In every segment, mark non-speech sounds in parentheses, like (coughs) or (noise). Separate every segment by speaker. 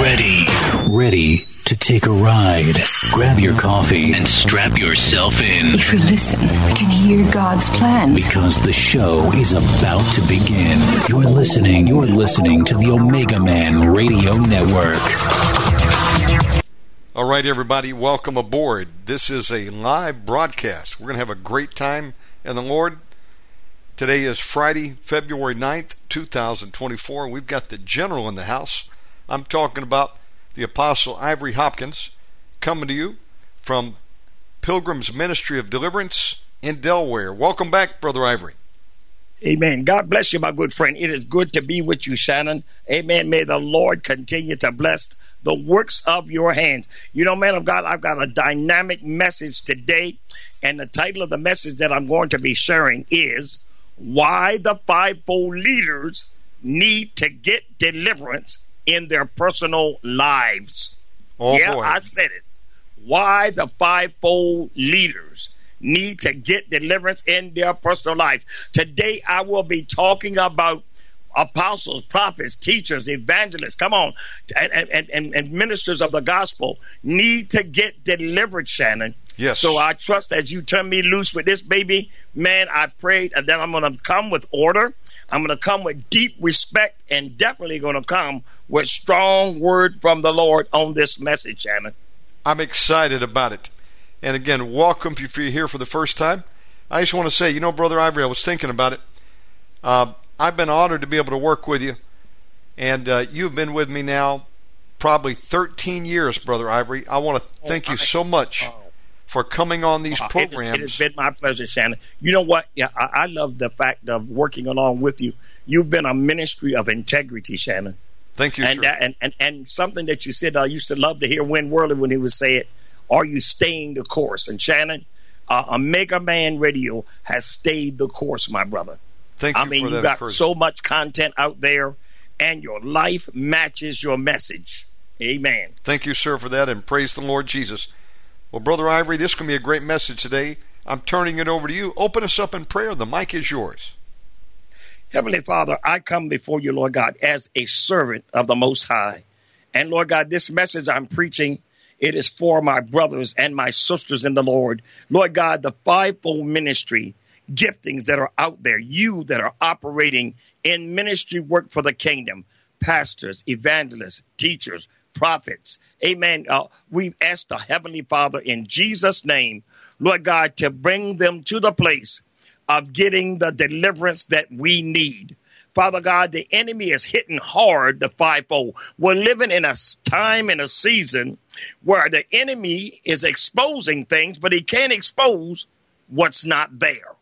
Speaker 1: ready? Ready to take a ride? Grab your coffee and strap yourself in.
Speaker 2: If you listen, we can hear God's plan.
Speaker 1: Because the show is about to begin. You're listening, you're listening to the Omega Man Radio Network.
Speaker 3: All right, everybody, welcome aboard. This is a live broadcast. We're going to have a great time in the Lord. Today is Friday, February 9th, 2024. We've got the general in the house. I'm talking about the Apostle Ivory Hopkins coming to you from Pilgrim's Ministry of Deliverance in Delaware. Welcome back, Brother Ivory.
Speaker 4: Amen. God bless you, my good friend. It is good to be with you, Shannon. Amen. May the Lord continue to bless the works of your hands. You know, man of God, I've got a dynamic message today, and the title of the message that I'm going to be sharing is Why the Fivefold Leaders Need to Get Deliverance in Their Personal Lives.
Speaker 3: Oh,
Speaker 4: yeah,
Speaker 3: boy.
Speaker 4: I said it. Why the fivefold leaders need to get deliverance in their personal life. Today, I will be talking about apostles, prophets, teachers, evangelists, come on, and, and, and, and ministers of the gospel need to get delivered, Shannon.
Speaker 3: Yes.
Speaker 4: So I trust as you turn me loose with this baby, man, I prayed, and then I'm going to come with order. I'm going to come with deep respect and definitely going to come with strong word from the Lord on this message, Shannon.
Speaker 3: I'm excited about it. And again, welcome if you're here for the first time. I just want to say, you know, Brother Ivory, I was thinking about it. Uh, I've been honored to be able to work with you. And uh, you've been with me now probably 13 years, Brother Ivory. I want to thank you so much for coming on these
Speaker 4: Uh, it has-
Speaker 3: programs.
Speaker 4: It has been my pleasure, Shannon. You know what? Yeah, I, I love the fact of working along with you. You've been a ministry of integrity, Shannon.
Speaker 3: Thank you,
Speaker 4: and,
Speaker 3: sir.
Speaker 4: and and and something that you said I used to love to hear Win Worley when he would say it. Are you staying the course? And Shannon, uh, Omega Man Radio has stayed the course, my brother.
Speaker 3: Thank you
Speaker 4: I mean, you got so much content out there, and your life matches your message. Amen.
Speaker 3: Thank you, sir, for that, and praise the Lord Jesus. Well, Brother Ivory, this can be a great message today. I'm turning it over to you. Open us up in prayer. The mic is yours.
Speaker 4: Heavenly Father, I come before you, Lord God, as a servant of the Most High. And Lord God, this message I'm preaching, it is for my brothers and my sisters in the Lord. Lord God, the fivefold ministry giftings that are out there, you that are operating in ministry work for the kingdom, pastors, evangelists, teachers, prophets. Amen. Uh, we ask the Heavenly Father in Jesus' name, Lord God, to bring them to the place of getting the deliverance that we need. Father God, the enemy is hitting hard the fivefold. We're living in a time and a season where the enemy is exposing things, but he can't expose what's not there.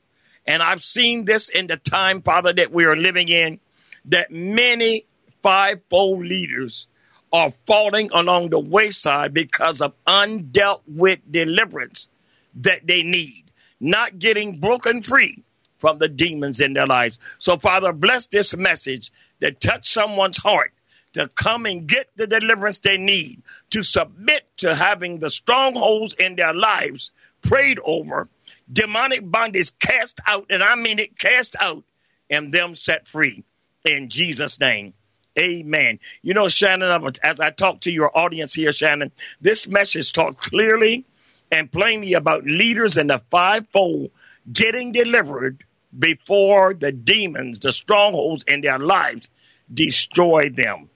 Speaker 4: And I've seen this in the time, Father, that we are living in, that many fivefold leaders are falling along the wayside because of undealt with deliverance that they need, not getting broken free from the demons in their lives. So, Father, bless this message that touch someone's heart to come and get the deliverance they need, to submit to having the strongholds in their lives prayed over, demonic bondage cast out, and I mean it cast out, and them set free in Jesus' name. Amen. You know, Shannon, as I talk to your audience here, Shannon, this message talks clearly and plainly about leaders in the fivefold getting delivered before the demons, the strongholds in their lives, destroy them.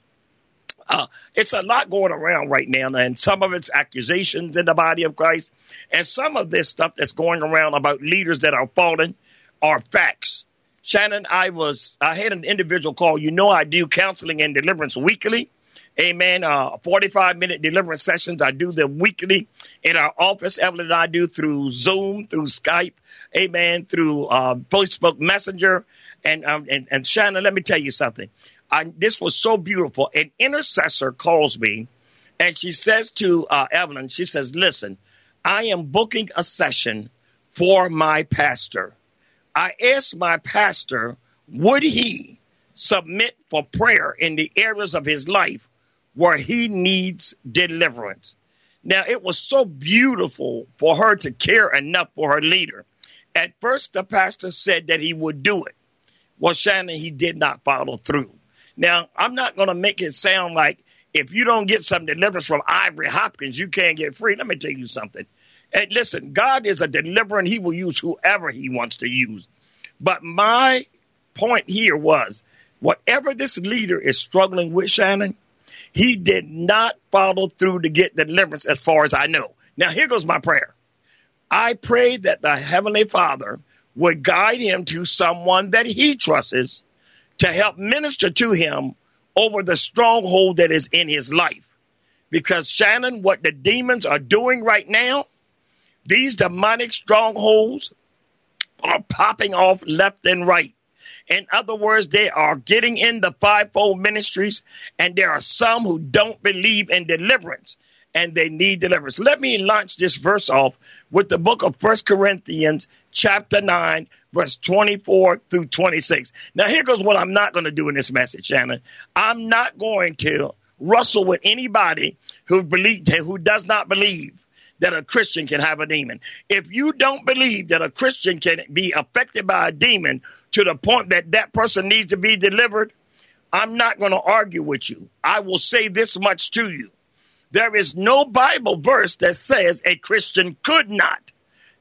Speaker 4: Uh, it's a lot going around right now, and some of it's accusations in the body of Christ, and some of this stuff that's going around about leaders that are fallen are facts. Shannon, I was I had an individual call. You know, I do counseling and deliverance weekly. Amen. Uh, 45 minute deliverance sessions. I do them weekly in our office. Evelyn and I do through Zoom, through Skype. Amen. Through uh, Facebook Messenger. And, um, and and Shannon, let me tell you something. I, this was so beautiful. An intercessor calls me, and she says to uh, Evelyn, she says, "Listen, I am booking a session for my pastor." I asked my pastor, would he submit for prayer in the areas of his life where he needs deliverance? Now, it was so beautiful for her to care enough for her leader. At first, the pastor said that he would do it. Well, Shannon, he did not follow through. Now, I'm not going to make it sound like if you don't get some deliverance from Ivory Hopkins, you can't get free. Let me tell you something. And listen, God is a deliverer and he will use whoever he wants to use. But my point here was whatever this leader is struggling with, Shannon, he did not follow through to get deliverance as far as I know. Now, here goes my prayer. I pray that the Heavenly Father would guide him to someone that he trusts to help minister to him over the stronghold that is in his life. Because, Shannon, what the demons are doing right now, these demonic strongholds are popping off left and right. In other words, they are getting in the fivefold ministries, and there are some who don't believe in deliverance and they need deliverance. Let me launch this verse off with the book of First Corinthians, chapter 9, verse 24 through 26. Now, here goes what I'm not going to do in this message, Shannon. I'm not going to wrestle with anybody who believe, who does not believe that a Christian can have a demon. If you don't believe that a Christian can be affected by a demon to the point that that person needs to be delivered, I'm not going to argue with you. I will say this much to you. There is no Bible verse that says a Christian could not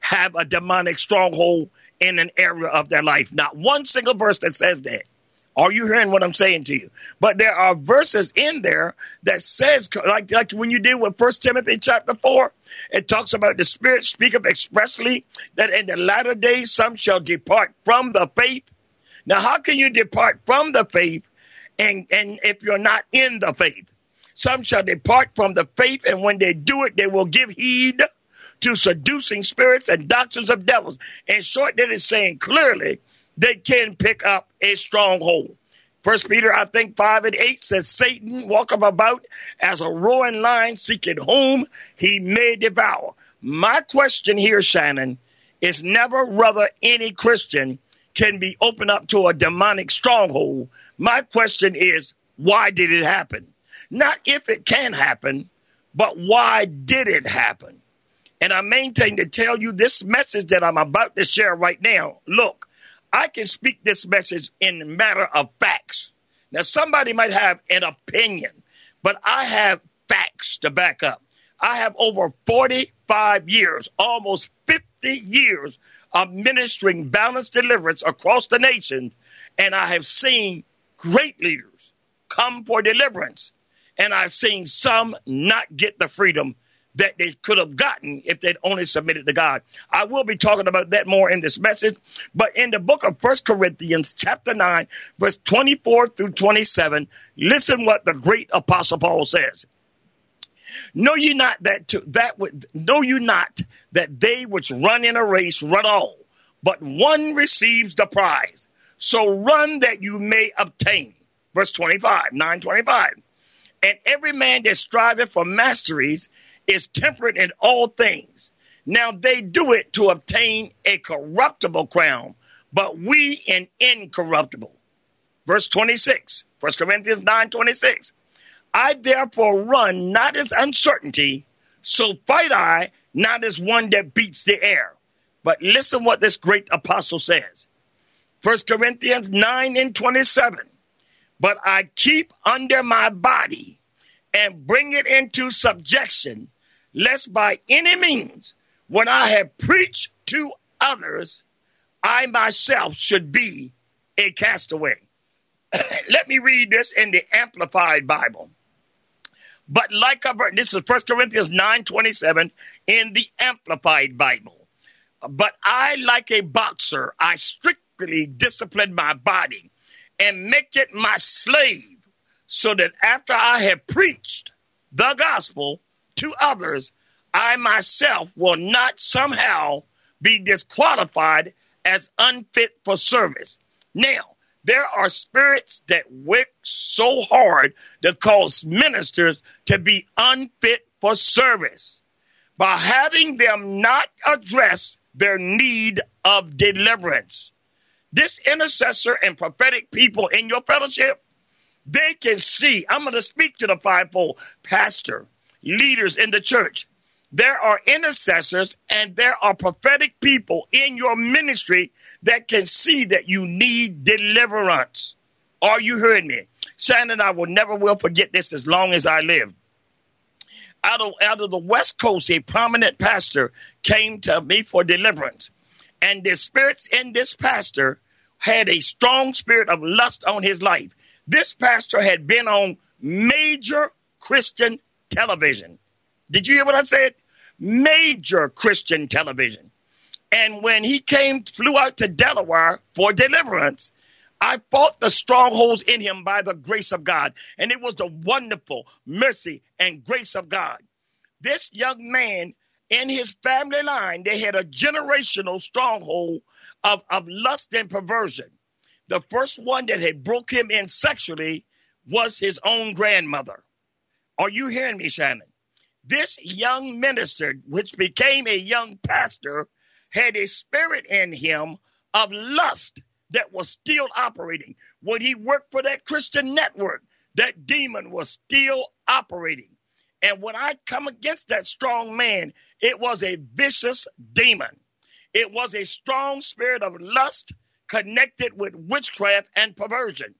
Speaker 4: have a demonic stronghold in an area of their life. Not one single verse that says that. Are you hearing what I'm saying to you? But there are verses in there that says, like, like when you deal with First Timothy chapter four, it talks about the Spirit speak speaketh expressly that in the latter days some shall depart from the faith. Now, how can you depart from the faith and, and if you're not in the faith? Some shall depart from the faith, and when they do it, they will give heed to seducing spirits and doctrines of devils. In short, that is saying clearly they can pick up a stronghold. First Peter, I think five and eight says Satan walketh about as a roaring lion seeking whom he may devour. My question here, Shannon, is never whether any Christian can be opened up to a demonic stronghold. My question is, why did it happen? Not if it can happen, but why did it happen? And I maintain to tell you this message that I'm about to share right now. Look, I can speak this message in matter of facts. Now, somebody might have an opinion, but I have facts to back up. I have over 45 years, almost 50 years of ministering balanced deliverance across the nation, and I have seen great leaders come for deliverance, and I've seen some not get the freedom that they could have gotten if they'd only submitted to God. I will be talking about that more in this message, but in the book of First Corinthians chapter 9, verse 24 through 27, listen what the great apostle Paul says. Know ye not that to, that would know you not that they which run in a race run all, but one receives the prize. So run that you may obtain. Verse 25, 925. And every man that striveth for masteries is temperate in all things. Now they do it to obtain a corruptible crown, but we an incorruptible. Verse 26, 1 Corinthians 9 26. I therefore run not as uncertainty, so fight I not as one that beats the air. But listen what this great apostle says. 1 Corinthians 9 and 27. But I keep under my body and bring it into subjection lest by any means, when I have preached to others, I myself should be a castaway. (coughs) Let me read this in the Amplified Bible. But like a this is 1 Corinthians 9 27 in the Amplified Bible. But I, like a boxer, I strictly discipline my body and make it my slave, so that after I have preached the gospel, to others, I myself will not somehow be disqualified as unfit for service. Now, there are spirits that work so hard to cause ministers to be unfit for service by having them not address their need of deliverance. This intercessor and prophetic people in your fellowship, they can see. I'm going to speak to the fivefold pastor, leaders in the church. There are intercessors and there are prophetic people in your ministry that can see that you need deliverance. Are you hearing me? Shannon, I will never will forget this as long as I live. Out of, out of the West Coast, a prominent pastor came to me for deliverance. And the spirits in this pastor had a strong spirit of lust on his life. This pastor had been on major Christian television. Did you hear what I said? Major Christian television. And when he came, flew out to Delaware for deliverance, I fought the strongholds in him by the grace of God. And it was the wonderful mercy and grace of God. This young man in his family line, they had a generational stronghold of, of lust and perversion. The first one that had broke him in sexually was his own grandmother. Are you hearing me, Shannon? This young minister, which became a young pastor, had a spirit in him of lust that was still operating. When he worked for that Christian network, that demon was still operating. And when I come against that strong man, it was a vicious demon. It was a strong spirit of lust connected with witchcraft and perversion.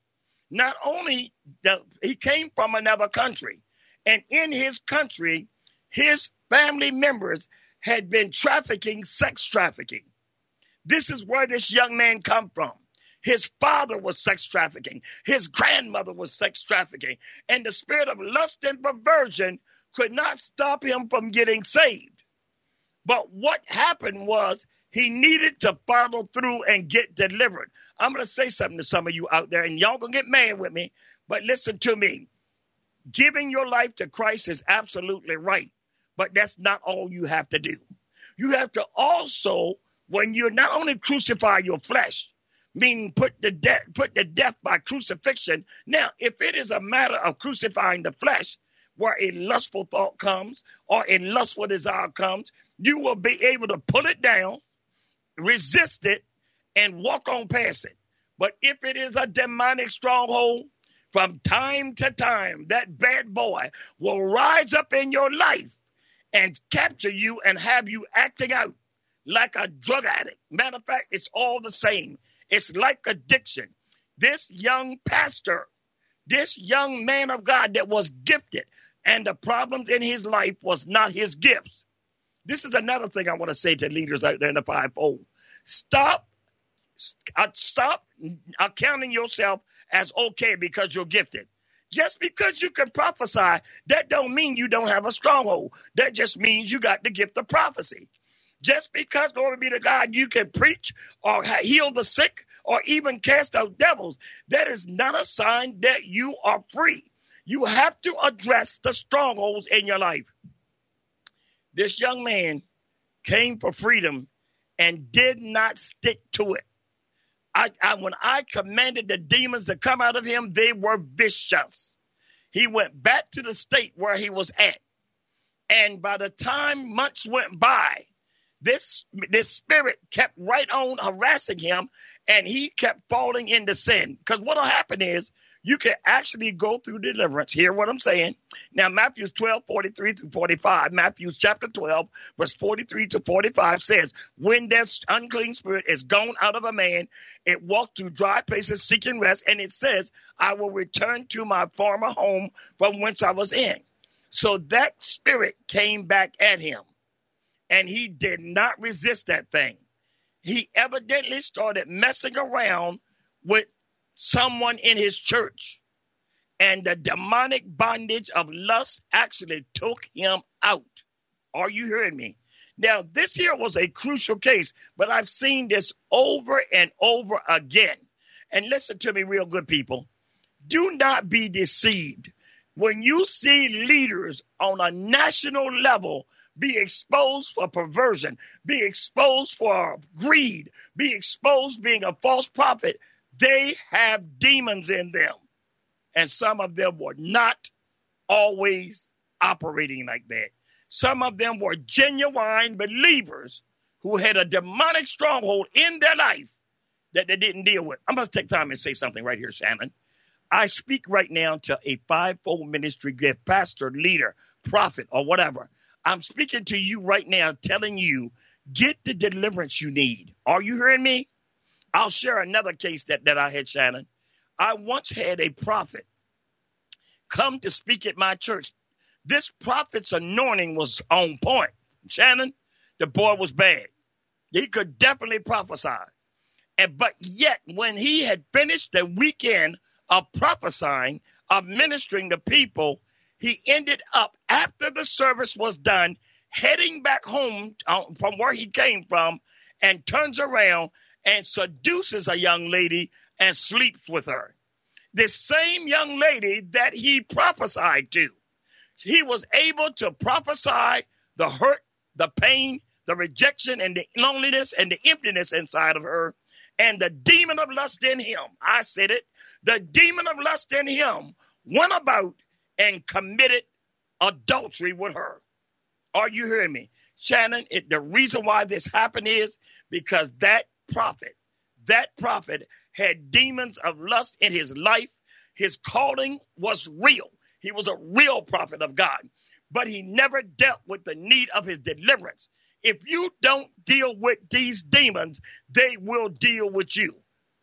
Speaker 4: Not only the, he came from another country, and in his country, his family members had been trafficking, sex trafficking. This is where this young man come from. His father was sex trafficking. His grandmother was sex trafficking. And the spirit of lust and perversion could not stop him from getting saved. But what happened was he needed to follow through and get delivered. I'm going to say something to some of you out there, and y'all going to get mad with me, but listen to me. Giving your life to Christ is absolutely right, but that's not all you have to do. You have to also, when you're not only crucify your flesh, meaning put the death put the death by crucifixion. Now, if it is a matter of crucifying the flesh, where a lustful thought comes or a lustful desire comes, you will be able to pull it down, resist it, and walk on past it. But if it is a demonic stronghold, from time to time, that bad boy will rise up in your life and capture you and have you acting out like a drug addict. Matter of fact, it's all the same. It's like addiction. This young pastor, this young man of God that was gifted, and the problems in his life was not his gifts. This is another thing I want to say to leaders out there in the fivefold. Stop, uh, stop accounting yourself as okay because you're gifted. Just because you can prophesy, that don't mean you don't have a stronghold. That just means you got the gift of prophecy. Just because, glory be to God, you can preach or heal the sick or even cast out devils, that is not a sign that you are free. You have to address the strongholds in your life. This young man came for freedom and did not stick to it. I, I, when I commanded the demons to come out of him, they were vicious. He went back to the state where he was at. And by the time months went by, this this spirit kept right on harassing him and he kept falling into sin. Because what'll happen is you can actually go through deliverance. Hear what I'm saying? Now, Matthew 12, 43 through 45, Matthew chapter 12, verse 43 to 45 says, When that unclean spirit is gone out of a man, it walked through dry places seeking rest, and it says, I will return to my former home from whence I was in. So that spirit came back at him, and he did not resist that thing. He evidently started messing around with someone in his church. And the demonic bondage of lust actually took him out. Are you hearing me? Now, this here was a crucial case, but I've seen this over and over again. And listen to me, real good people. Do not be deceived. When you see leaders on a national level be exposed for perversion, be exposed for greed, be exposed being a false prophet, they have demons in them. And some of them were not always operating like that. Some of them were genuine believers who had a demonic stronghold in their life that they didn't deal with. I'm going to take time and say something right here, Shannon. I speak right now to a fivefold ministry gift, pastor, leader, prophet, or whatever. I'm speaking to you right now, telling you, get the deliverance you need. Are you hearing me? I'll share another case that, that I had, Shannon. I once had a prophet come to speak at my church. This prophet's anointing was on point. Shannon, the boy was bad. He could definitely prophesy. And but yet, when he had finished the weekend of prophesying, of ministering to people, he ended up after the service was done, heading back home uh, from where he came from, and turns around and seduces a young lady and sleeps with her. The same young lady that he prophesied to. He was able to prophesy the hurt, the pain, the rejection, and the loneliness and the emptiness inside of her, and the demon of lust in him. I said it. The demon of lust in him went about and committed adultery with her. Are you hearing me? Shannon, it, the reason why this happened is because that prophet, that prophet had demons of lust in his life. His calling was real. He was a real prophet of God, but he never dealt with the need of his deliverance. If you don't deal with these demons, they will deal with you.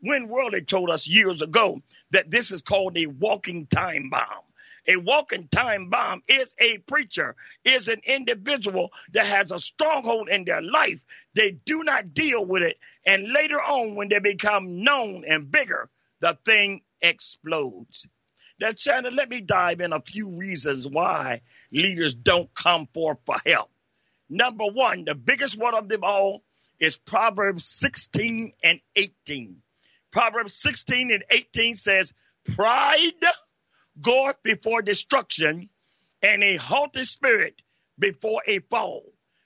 Speaker 4: Win Worley told us years ago that this is called a walking time bomb. A walking time bomb is a preacher, is an individual that has a stronghold in their life. They do not deal with it. And later on, when they become known and bigger, the thing explodes. Now, Shannon, let me dive in a few reasons why leaders don't come forth for help. Number one, the biggest one of them all is Proverbs 16 and 18. Proverbs 16 and 18 says, Pride goeth before destruction, and a haughty spirit before a fall.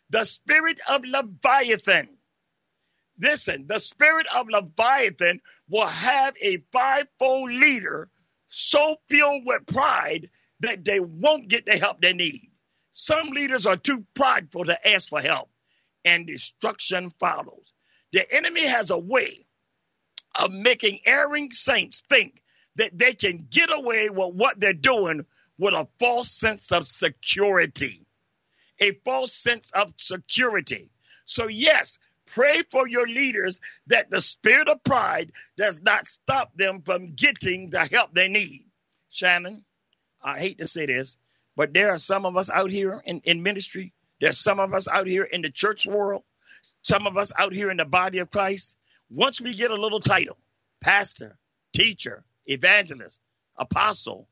Speaker 4: The spirit of Leviathan. Listen, the spirit of Leviathan will have a fivefold leader so filled with pride that they won't get the help they need. Some leaders are too prideful to ask for help, and destruction follows. The enemy has a way of making erring saints think that they can get away with what they're doing with a false sense of security. A false sense of security. So, yes, pray for your leaders that the spirit of pride does not stop them from getting the help they need. Shannon, I hate to say this, but there are some of us out here in, in ministry. There's some of us out here in the church world. Some of us out here in the body of Christ. Once we get a little title, pastor, teacher, evangelist, apostle,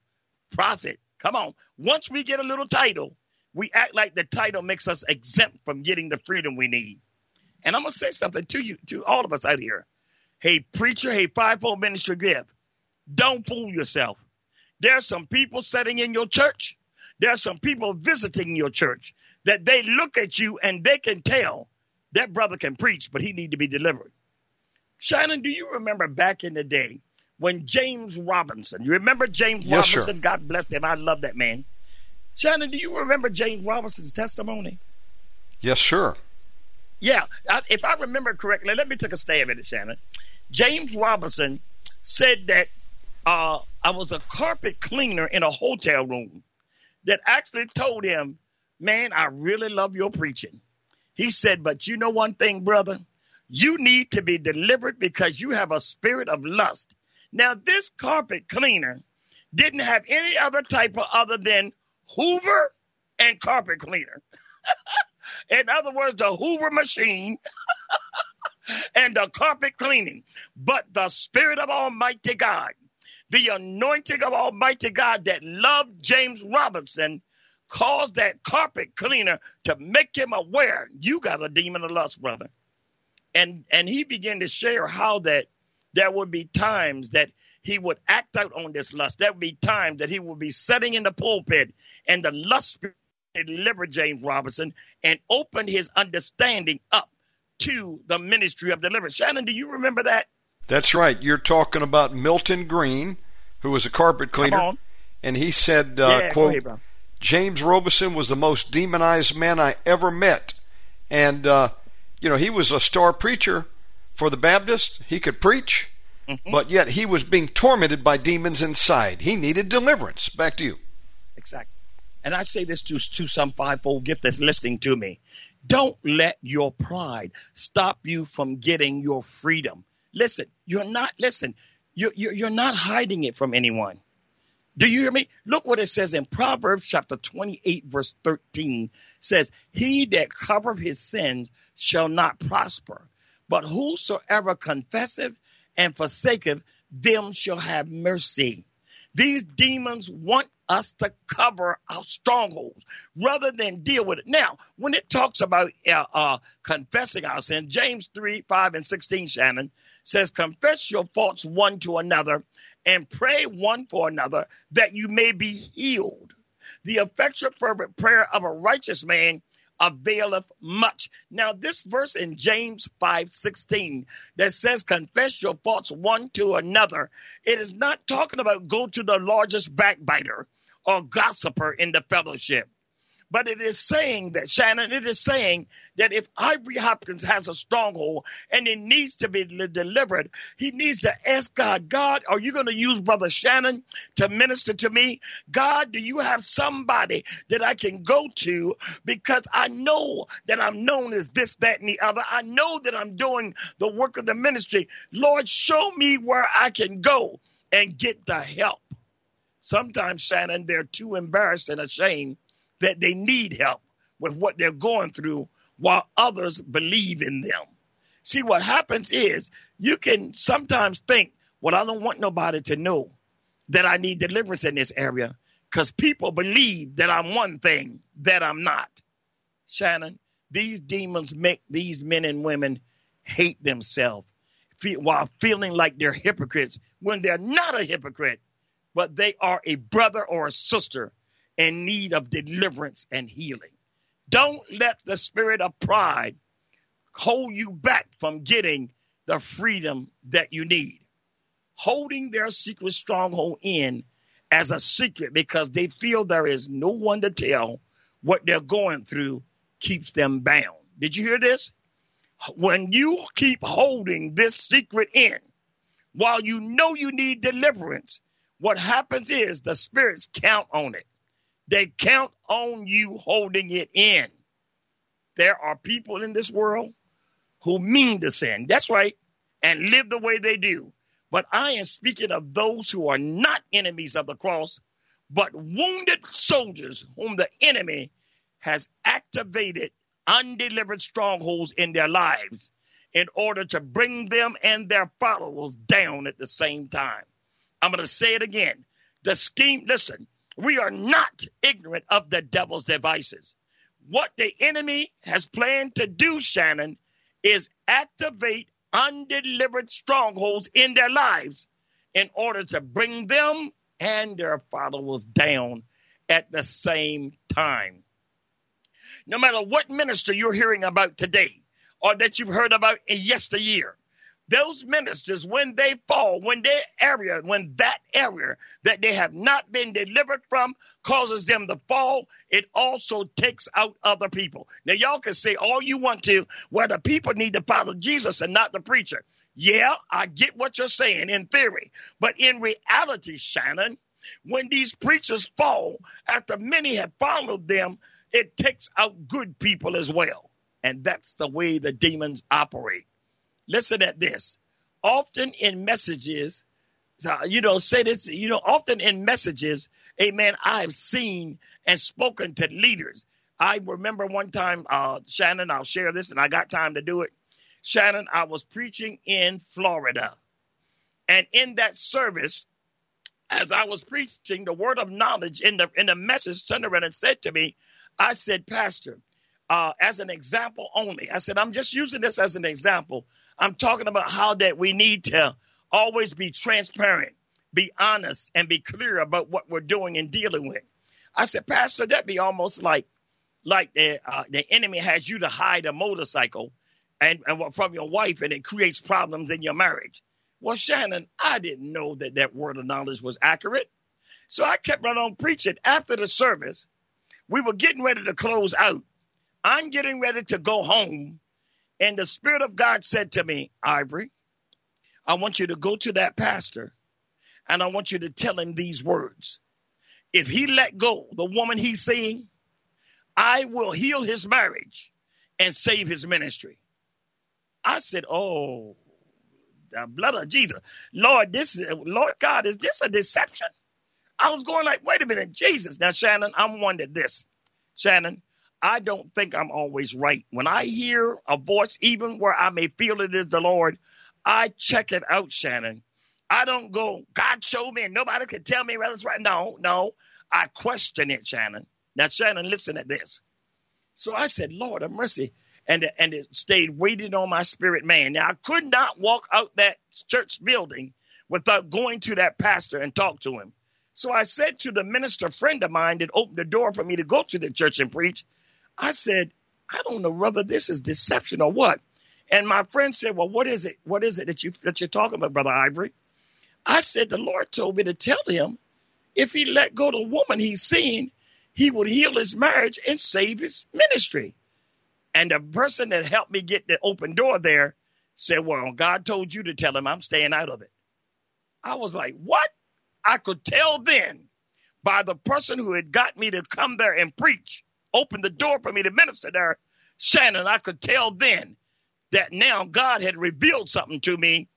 Speaker 4: prophet. Come on. Once we get a little title, we act like the title makes us exempt from getting the freedom we need. And I'm going to say something to you, to all of us out here. Hey, preacher, hey, fivefold ministry give. Don't fool yourself. There's some people sitting in your church. There's some people visiting your church that they look at you and they can tell that brother can preach, but he need to be delivered. Shannon, do you remember back in the day when James Robinson, you remember James yes, Robinson? Sir. God bless him. I love that man. Shannon, do you remember James Robinson's testimony?
Speaker 3: Yes, sure.
Speaker 4: Yeah, if I remember correctly, let me take a stab at it, Shannon. James Robinson said that uh, I was a carpet cleaner in a hotel room that actually told him, Man, I really love your preaching. He said, But you know one thing, brother? You need to be delivered because you have a spirit of lust now, this carpet cleaner didn't have any other type of other than Hoover and carpet cleaner. (laughs) In other words, the Hoover machine (laughs) and the carpet cleaning. But the Spirit of Almighty God, the anointing of Almighty God that loved James Robinson, caused that carpet cleaner to make him aware you got a demon of lust, brother. And and he began to share how that there would be times that he would act out on this lust. There would be times that he would be sitting in the pulpit and the lust spirit delivered James Robinson and opened his understanding up to the ministry of deliverance. Shannon, do you remember that?
Speaker 3: That's right. You're talking about Milton Green, who was a carpet cleaner. And he said, uh, yeah, quote, ahead, James Robinson was the most demonized man I ever met. And, uh, you know, he was a star preacher, for the Baptist. He could preach, mm-hmm. but yet he was being tormented by demons inside. He needed deliverance. Back to you.
Speaker 4: Exactly. And I say this to, to some fivefold gift that's listening to me. Don't let your pride stop you from getting your freedom. Listen, you're not, listen, you're, you're, you're not hiding it from anyone. Do you hear me? Look what it says in Proverbs chapter 28 verse 13 says, he that covereth his sins shall not prosper, but whosoever confesseth and forsaketh them shall have mercy. These demons want us to cover our strongholds rather than deal with it. Now, when it talks about uh, uh, confessing our sin, James 3, 5, and 16, Shannon says, Confess your faults one to another and pray one for another that you may be healed. The effectual fervent prayer of a righteous man availeth much. Now, this verse in James 5 16 that says, Confess your faults one to another, it is not talking about go to the largest backbiter or gossiper in the fellowship. But it is saying that, Shannon, it is saying that if Ivory Hopkins has a stronghold and it needs to be delivered, he needs to ask God, God, are you going to use Brother Shannon to minister to me? God, do you have somebody that I can go to because I know that I'm known as this, that, and the other. I know that I'm doing the work of the ministry. Lord, show me where I can go and get the help. Sometimes, Shannon, they're too embarrassed and ashamed that they need help with what they're going through while others believe in them. See, what happens is you can sometimes think, well, I don't want nobody to know that I need deliverance in this area because people believe that I'm one thing that I'm not. Shannon, these demons make these men and women hate themselves while feeling like they're hypocrites when they're not a hypocrite, but they are a brother or a sister in need of deliverance and healing. Don't let the spirit of pride hold you back from getting the freedom that you need. Holding their secret stronghold in as a secret because they feel there is no one to tell what they're going through keeps them bound. Did you hear this? When you keep holding this secret in while you know you need deliverance, what happens is the spirits count on it. They count on you holding it in. There are people in this world who mean to sin. That's right. And live the way they do. But I am speaking of those who are not enemies of the cross, but wounded soldiers whom the enemy has activated undelivered strongholds in their lives in order to bring them and their followers down at the same time. I'm going to say it again. The scheme, listen, we are not ignorant of the devil's devices. What the enemy has planned to do, Shannon, is activate undelivered strongholds in their lives in order to bring them and their followers down at the same time. No matter what minister you're hearing about today or that you've heard about in yesteryear, those ministers, when they fall, when their area, when that area that they have not been delivered from causes them to fall, it also takes out other people. Now, y'all can say all you want to, where the people need to follow Jesus and not the preacher. Yeah, I get what you're saying in theory, but in reality, Shannon, when these preachers fall, after many have followed them, it takes out good people as well. And that's the way the demons operate. Listen at this. Often in messages, you know, say this, you know, often in messages, amen, I've seen and spoken to leaders. I remember one time, uh, Shannon, I'll share this and I got time to do it. Shannon, I was preaching in Florida. And in that service, as I was preaching the word of knowledge in the in the message, turned around and said to me, I said, Pastor, uh, as an example only. I said, I'm just using this as an example. I'm talking about how that we need to always be transparent, be honest, and be clear about what we're doing and dealing with. I said, Pastor, that'd be almost like like the uh, the enemy has you to hide a motorcycle and, and from your wife, and it creates problems in your marriage. Well, Shannon, I didn't know that that word of knowledge was accurate, so I kept right on preaching. After the service, we were getting ready to close out. I'm getting ready to go home and the Spirit of God said to me, Ivory, I want you to go to that pastor and I want you to tell him these words. If he let go the woman he's seeing, I will heal his marriage and save his ministry. I said, Oh, the blood of Jesus. Lord, this is, Lord God, is this a deception? I was going like, wait a minute, Jesus. Now, Shannon, I'm wondering this. Shannon, I don't think I'm always right. When I hear a voice, even where I may feel it is the Lord, I check it out, Shannon. I don't go, God showed me and nobody can tell me whether it's right. No, no. I question it, Shannon. Now, Shannon, listen to this. So I said, Lord of mercy. And, and it stayed waiting on my spirit man. Now, I could not walk out that church building without going to that pastor and talk to him. So I said to the minister friend of mine that opened the door for me to go to the church and preach, I said, I don't know whether this is deception or what. And my friend said, Well, what is it? What is it that you that you're talking about, Brother Ivory? I said, The Lord told me to tell him if he let go the woman he's seeing, he would heal his marriage and save his ministry. And the person that helped me get the open door there said, Well, God told you to tell him I'm staying out of it. I was like, What? I could tell then by the person who had got me to come there and preach, open the door for me to minister there, Shannon, I could tell then that now God had revealed something to me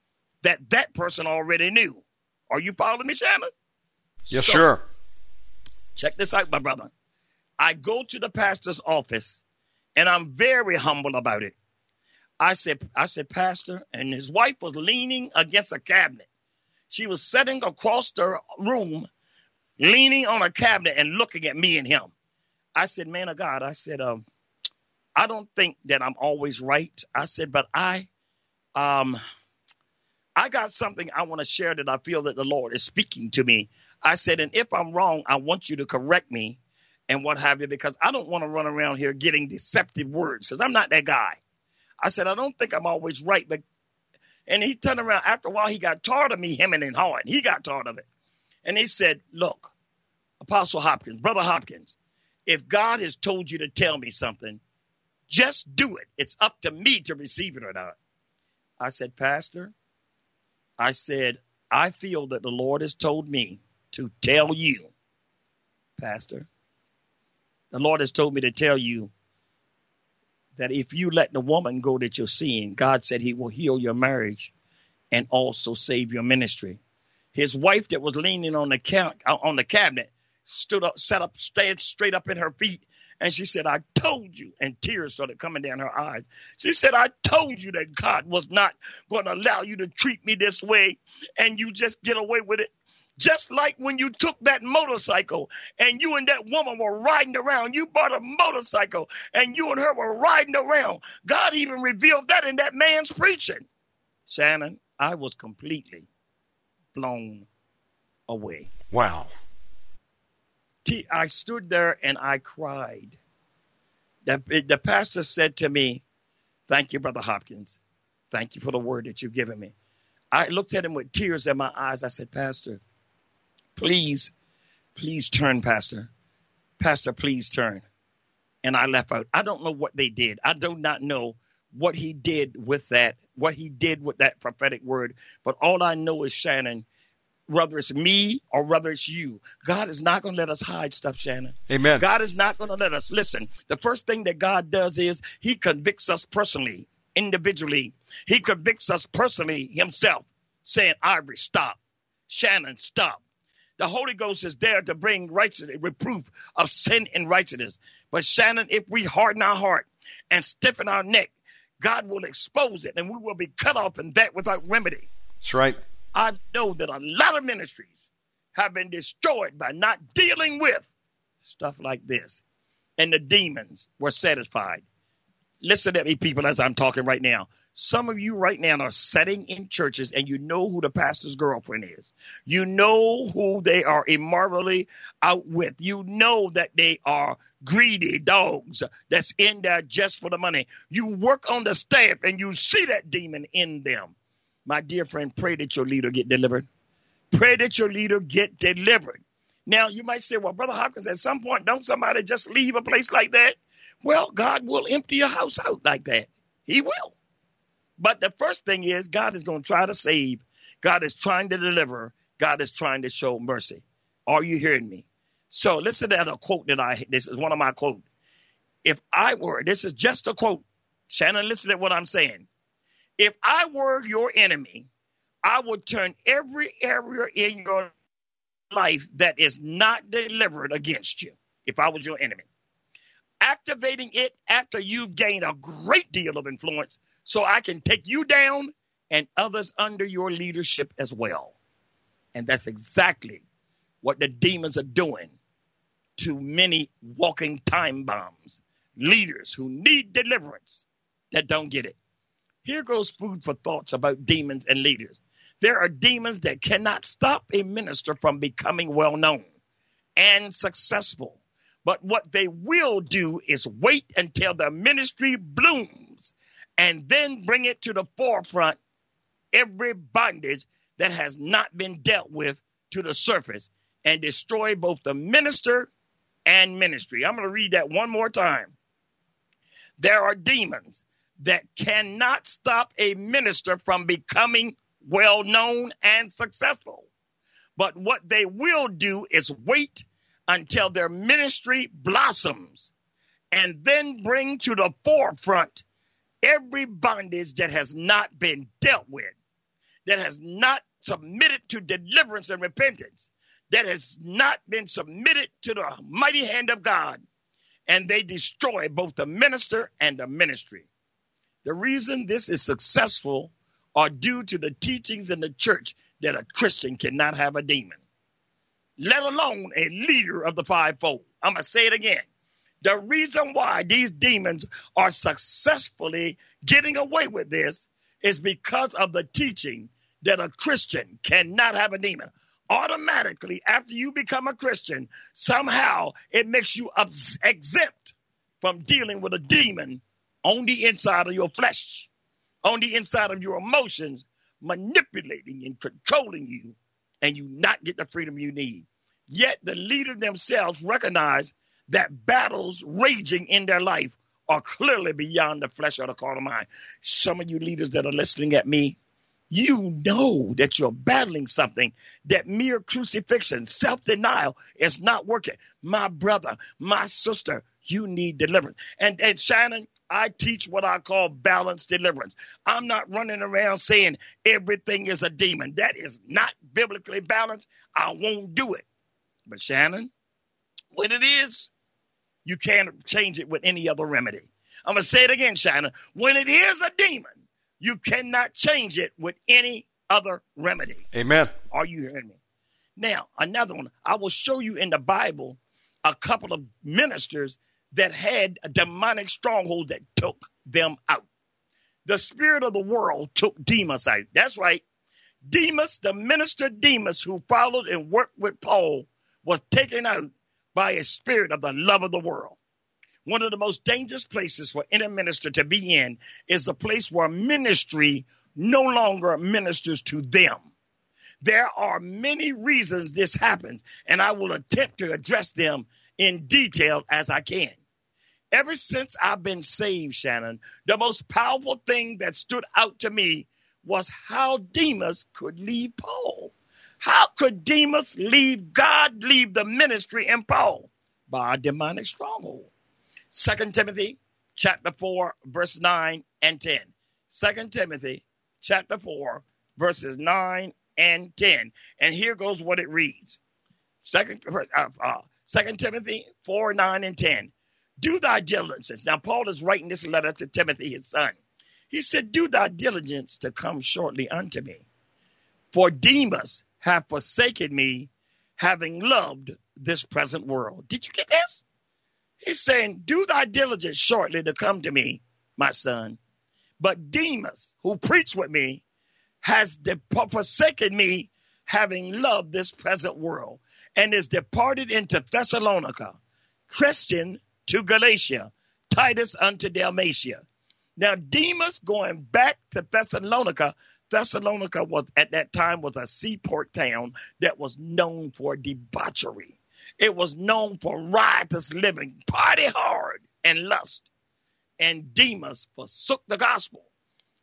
Speaker 4: that that person already knew. Are you following me, Shannon?
Speaker 3: Yes, so, sir.
Speaker 4: Check this out, my brother. I go to the pastor's office and I'm very humble about it. I said, I said, Pastor, and his wife was leaning against a cabinet. She was sitting across the room, leaning on a cabinet and looking at me and him. I said, Man of God, I said, um, I don't think that I'm always right. I said, but I, um, I got something I want to share that I feel that the Lord is speaking to me. I said, and if I'm wrong, I want you to correct me and what have you, because I don't want to run around here getting deceptive words because I'm not that guy. I said, I don't think I'm always right, but and he turned around after a while, he got tired of me hemming and hawing. He got tired of it. And he said, Look, Apostle Hopkins, Brother Hopkins, if God has told you to tell me something, just do it. It's up to me to receive it or not. I said, Pastor, I said, I feel that the Lord has told me to tell you, Pastor, the Lord has told me to tell you that if you let the woman go that you're seeing, God said he will heal your marriage and also save your ministry. His wife that was leaning on the ca- on the cabinet stood up, sat up, stayed straight up in her feet and she said, I told you. And tears started coming down her eyes. She said, I told you that God was not going to allow you to treat me this way and you just get away with it. Just like when you took that motorcycle and you and that woman were riding around, you bought a motorcycle and you and her were riding around. God even revealed that in that man's preaching. Shannon, I was completely blown away.
Speaker 3: Wow.
Speaker 4: I stood there and I cried. The, the pastor said to me, Thank you, Brother Hopkins. Thank you for the word that you've given me. I looked at him with tears in my eyes. I said, Pastor, please, please turn, Pastor. Pastor, please turn. And I left out. I don't know what they did. I do not know what he did with that, what he did with that prophetic word. But all I know is Shannon whether it's me or whether it's you. God is not going to let us hide stuff, Shannon.
Speaker 3: Amen.
Speaker 4: God is not going to let us listen. The first thing that God does is he convicts us personally, individually. He convicts us personally himself, saying, Ivory, stop. Shannon, stop. The Holy Ghost is there to bring righteousness, reproof of sin and righteousness. But Shannon, if we harden our heart and stiffen our neck, God will expose it and we will be cut off in that without remedy.
Speaker 3: That's right.
Speaker 4: I know that a lot of ministries have been destroyed by not dealing with stuff like this. And the demons were satisfied. Listen to me, people, as I'm talking right now. Some of you right now are sitting in churches and you know who the pastor's girlfriend is. You know who they are immorally out with. You know that they are greedy dogs that's in there just for the money. You work on the staff and you see that demon in them. My dear friend, pray that your leader get delivered. Pray that your leader get delivered. Now, you might say, well, Brother Hopkins, at some point, don't somebody just leave a place like that? Well, God will empty your house out like that. He will. But the first thing is, God is going to try to save. God is trying to deliver. God is trying to show mercy. Are you hearing me? So listen to a quote that I, this is one of my quotes. If I were, this is just a quote. Shannon, listen to what I'm saying. If I were your enemy I would turn every area in your life that is not delivered against you if I was your enemy. Activating it after you've gained a great deal of influence so I can take you down and others under your leadership as well. And that's exactly what the demons are doing to many walking time bombs, leaders who need deliverance that don't get it. Here goes food for thoughts about demons and leaders. There are demons that cannot stop a minister from becoming well known and successful. But what they will do is wait until the ministry blooms and then bring it to the forefront every bondage that has not been dealt with to the surface and destroy both the minister and ministry. I'm going to read that one more time. There are demons that cannot stop a minister from becoming well known and successful. But what they will do is wait until their ministry blossoms and then bring to the forefront every bondage that has not been dealt with, that has not submitted to deliverance and repentance, that has not been submitted to the mighty hand of God, and they destroy both the minister and the ministry. The reason this is successful are due to the teachings in the church that a Christian cannot have a demon, let alone a leader of the fivefold. I'm going to say it again. The reason why these demons are successfully getting away with this is because of the teaching that a Christian cannot have a demon. Automatically, after you become a Christian, somehow it makes you exempt from dealing with a demon on the inside of your flesh, on the inside of your emotions, manipulating and controlling you, and you not get the freedom you need. Yet the leader themselves recognize that battles raging in their life are clearly beyond the flesh or the carnal mind. Some of you leaders that are listening at me, you know that you're battling something that mere crucifixion, self denial is not working. My brother, my sister, you need deliverance. And, and Shannon, I teach what I call balanced deliverance. I'm not running around saying everything is a demon. That is not biblically balanced. I won't do it. But Shannon, when it is, you can't change it with any other remedy. I'm going to say it again, Shannon. When it is a demon, you cannot change it with any other remedy.
Speaker 3: Amen.
Speaker 4: Are you hearing me? Now, another one. I will show you in the Bible a couple of ministers that had a demonic stronghold that took them out. The spirit of the world took Demas out. That's right. Demas, the minister Demas, who followed and worked with Paul, was taken out by a spirit of the love of the world. One of the most dangerous places for any minister to be in is a place where ministry no longer ministers to them. There are many reasons this happens, and I will attempt to address them in detail as I can. Ever since I've been saved, Shannon, the most powerful thing that stood out to me was how Demas could leave Paul. How could Demas leave God, leave the ministry in Paul? By a demonic stronghold. Second Timothy chapter 4, verse 9 and 10. Second Timothy chapter 4, verses 9 and 10. And here goes what it reads. Second, uh, uh, Second Timothy 4, 9 and 10. Do thy diligence. Now, Paul is writing this letter to Timothy, his son. He said, Do thy diligence to come shortly unto me. For Demas hath forsaken me, having loved this present world. Did you get this? He's saying, Do thy diligence shortly to come to me, my son. But Demas, who preached with me, has forsaken me, having loved this present world, and is departed into Thessalonica. Crescens to Galatia, Titus unto Dalmatia. Now Demas going back to Thessalonica, Thessalonica was at that time was a seaport town that was known for debauchery. It was known for riotous living, party hard, and lust. And Demas forsook the gospel,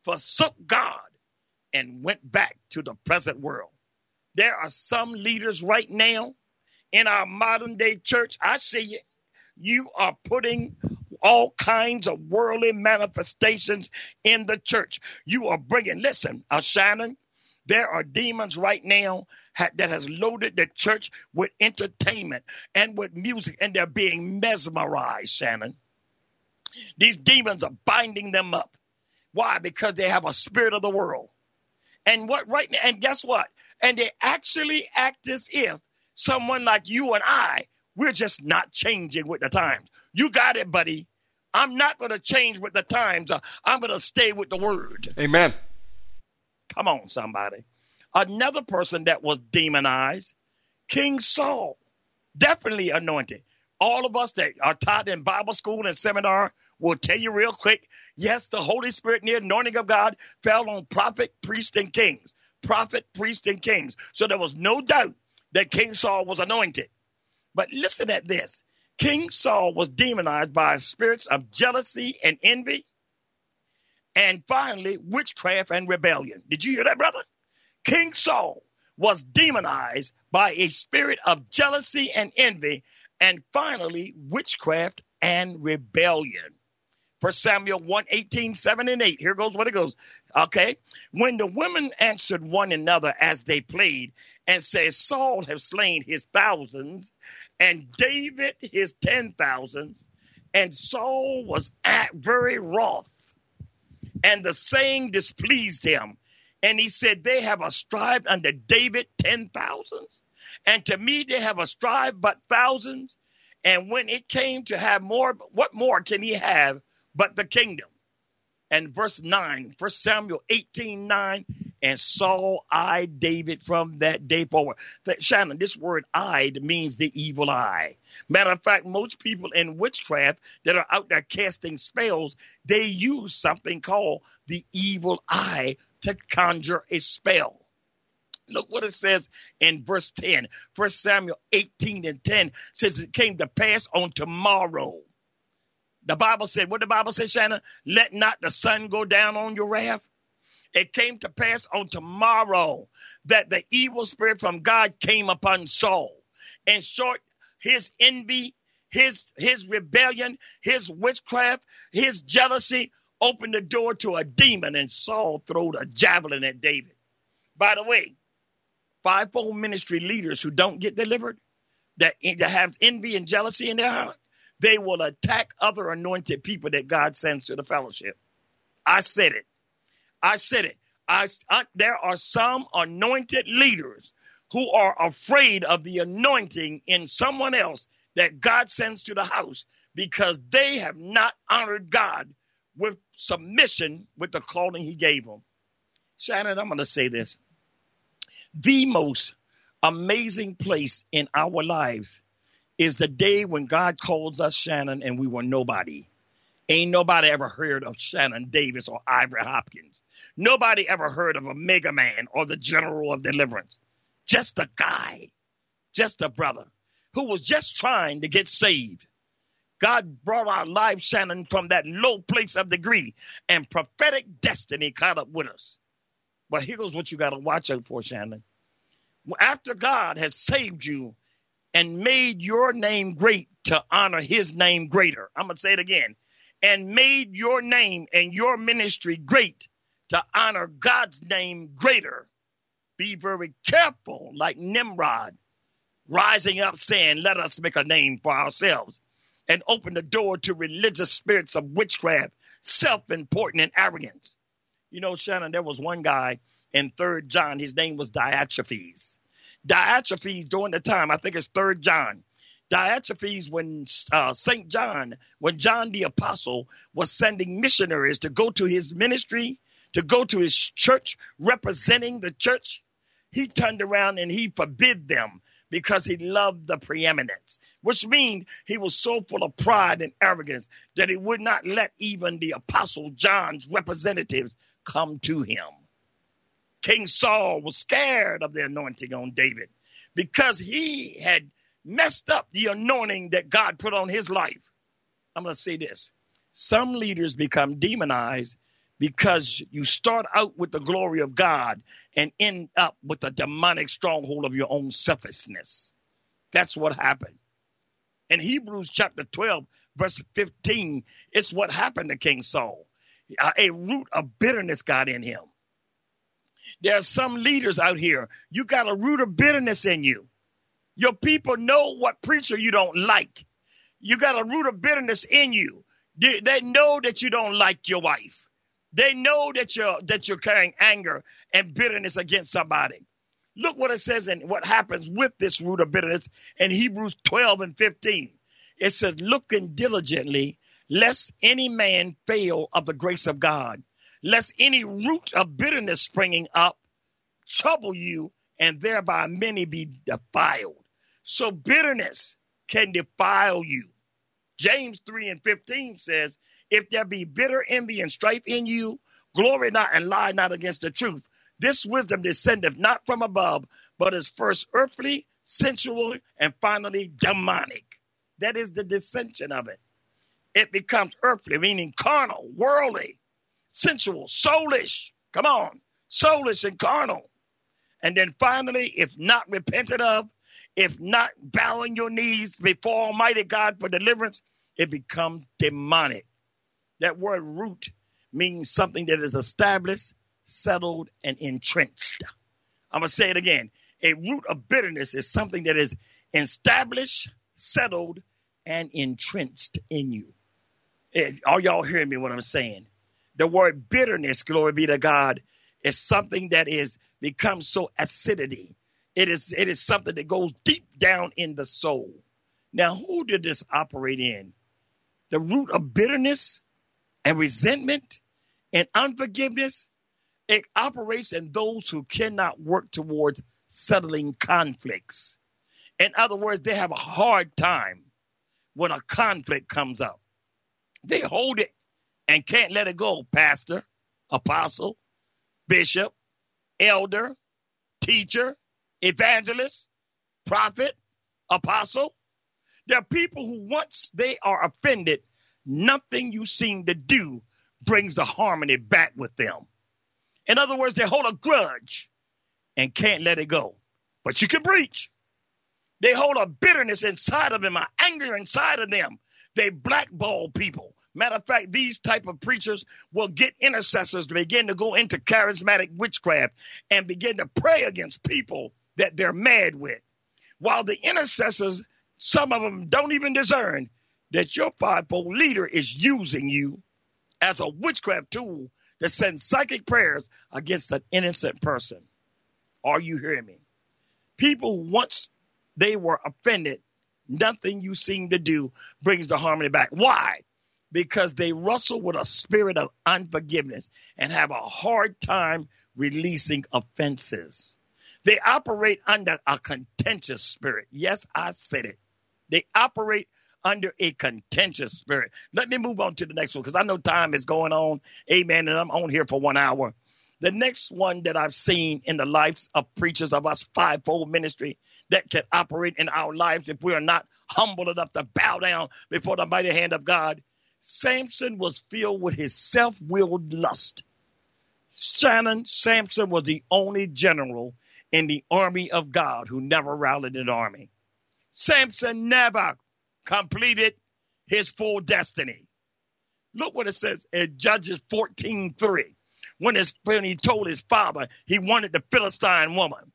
Speaker 4: forsook God, and went back to the present world. There are some leaders right now in our modern day church. I see it you are putting all kinds of worldly manifestations in the church. You are bringing, listen, uh, Shannon, There are demons right now that has loaded the church with entertainment and with music, and they're being mesmerized, Shannon. These demons are binding them up. Why? Because they have a spirit of the world. And what right now, and guess what? And they actually act as if someone like you and I, we're just not changing with the times. You got it, buddy. I'm not going to change with the times. I'm going to stay with the word.
Speaker 3: Amen.
Speaker 4: Come on, somebody. Another person that was demonized, King Saul, definitely anointed. All of us that are taught in Bible school and seminar will tell you real quick yes, the Holy Spirit and the anointing of God fell on prophet, priest, and kings. Prophet, priest, and kings. So there was no doubt that King Saul was anointed. But listen at this King Saul was demonized by spirits of jealousy and envy, and finally, witchcraft and rebellion. Did you hear that, brother? King Saul was demonized by a spirit of jealousy and envy, and finally, witchcraft and rebellion. For Samuel 1 18, 7 and 8. Here goes what it goes. Okay. When the women answered one another as they played and said, Saul have slain his thousands and David his ten thousands, and Saul was at very wroth. And the saying displeased him. And he said, They have ascribed unto David ten thousands, and to me they have ascribed but thousands. And when it came to have more, what more can he have but the kingdom? And verse 9, 1 Samuel 18 9, and Saul eyed David from that day forward. That, Shannon, this word eyed means the evil eye. Matter of fact, most people in witchcraft that are out there casting spells, they use something called the evil eye to conjure a spell. Look what it says in verse 10. First Samuel 18 and 10 says it came to pass on tomorrow. The Bible said, what the Bible said, Shannon? Let not the sun go down on your wrath. It came to pass on tomorrow that the evil spirit from God came upon Saul. In short, his envy, his his rebellion, his witchcraft, his jealousy opened the door to a demon, and Saul threw a javelin at David. By the way, fivefold ministry leaders who don't get delivered, that, that have envy and jealousy in their heart, they will attack other anointed people that God sends to the fellowship. I said it. I said it. I, I, there are some anointed leaders who are afraid of the anointing in someone else that God sends to the house because they have not honored God with submission with the calling he gave them. Shannon, I'm going to say this the most amazing place in our lives is the day when God calls us Shannon and we were nobody. Ain't nobody ever heard of Shannon Davis or Ivory Hopkins. Nobody ever heard of Omega Man or the general of deliverance. Just a guy, just a brother who was just trying to get saved. God brought our lives, Shannon, from that low place of degree and prophetic destiny caught up with us. But here's what you got to watch out for, Shannon. After God has saved you and made your name great to honor his name greater, I'm going to say it again, and made your name and your ministry great to honor God's name greater, be very careful, like Nimrod, rising up saying, Let us make a name for ourselves, and open the door to religious spirits of witchcraft, self important, and arrogance. You know, Shannon, there was one guy in Third John. His name was Diotrephes. Diotrephes during the time, I think it's Third John. Diotrephes, when uh, Saint John, when John the Apostle was sending missionaries to go to his ministry, to go to his church, representing the church, he turned around and he forbid them because he loved the preeminence, which means he was so full of pride and arrogance that he would not let even the apostle John's representatives come to him. King Saul was scared of the anointing on David because he had messed up the anointing that God put on his life. I'm going to say this. Some leaders become demonized because you start out with the glory of God and end up with the demonic stronghold of your own selfishness. That's what happened. In Hebrews chapter 12, verse 15, it's what happened to King Saul. A root of bitterness got in him. There are some leaders out here. You got a root of bitterness in you. Your people know what preacher you don't like. You got a root of bitterness in you. They, they know that you don't like your wife. They know that you're that you're carrying anger and bitterness against somebody. Look what it says and what happens with this root of bitterness in Hebrews 12 and 15. It says, looking diligently, lest any man fail of the grace of God, lest any root of bitterness springing up trouble you, and thereby many be defiled. So bitterness can defile you. James 3 and 15 says, If there be bitter envy and strife in you, glory not and lie not against the truth. This wisdom descendeth not from above, but is first earthly, sensual, and finally demonic. That is the dissension of it. It becomes earthly, meaning carnal, worldly, sensual, soulish. Come on, soulish and carnal. And then finally, if not repented of, if not bowing your knees before Almighty God for deliverance, it becomes demonic. That word root means something that is established, settled, and entrenched. I'm going to say it again. A root of bitterness is something that is established, settled, and entrenched in you. Eh, Are y'all hearing me what I'm saying? The word bitterness, glory be to God, is something that is becomes so acidity. It is it is something that goes deep down in the soul. Now, who did this operate in? The root of bitterness and resentment and unforgiveness. It operates in those who cannot work towards settling conflicts. In other words, they have a hard time when a conflict comes up. They hold it and can't let it go, pastor, apostle, bishop, elder, teacher, evangelist, prophet, apostle. There are people who, once they are offended, nothing you seem to do brings the harmony back with them. In other words, they hold a grudge and can't let it go. But you can preach. They hold a bitterness inside of them, an anger inside of them. They blackball people. Matter of fact, these type of preachers will get intercessors to begin to go into charismatic witchcraft and begin to pray against people that they're mad with. While the intercessors, some of them don't even discern that your fivefold leader is using you as a witchcraft tool to send psychic prayers against an innocent person. Are you hearing me? People once they were offended, nothing you seem to do brings the harmony back. Why? Because they wrestle with a spirit of unforgiveness and have a hard time releasing offenses. They operate under a contentious spirit. Yes, I said it. They operate under a contentious spirit. Let me move on to the next one because I know time is going on. Amen. And I'm on here for one hour. The next one that I've seen in the lives of preachers of us fivefold ministry that can operate in our lives if we are not humble enough to bow down before the mighty hand of God. Samson was filled with his self willed lust. Shannon Samson was the only general in the army of God who never rallied an army. Samson never completed his full destiny. Look what it says in Judges 14 3 when, his, when he told his father he wanted the Philistine woman.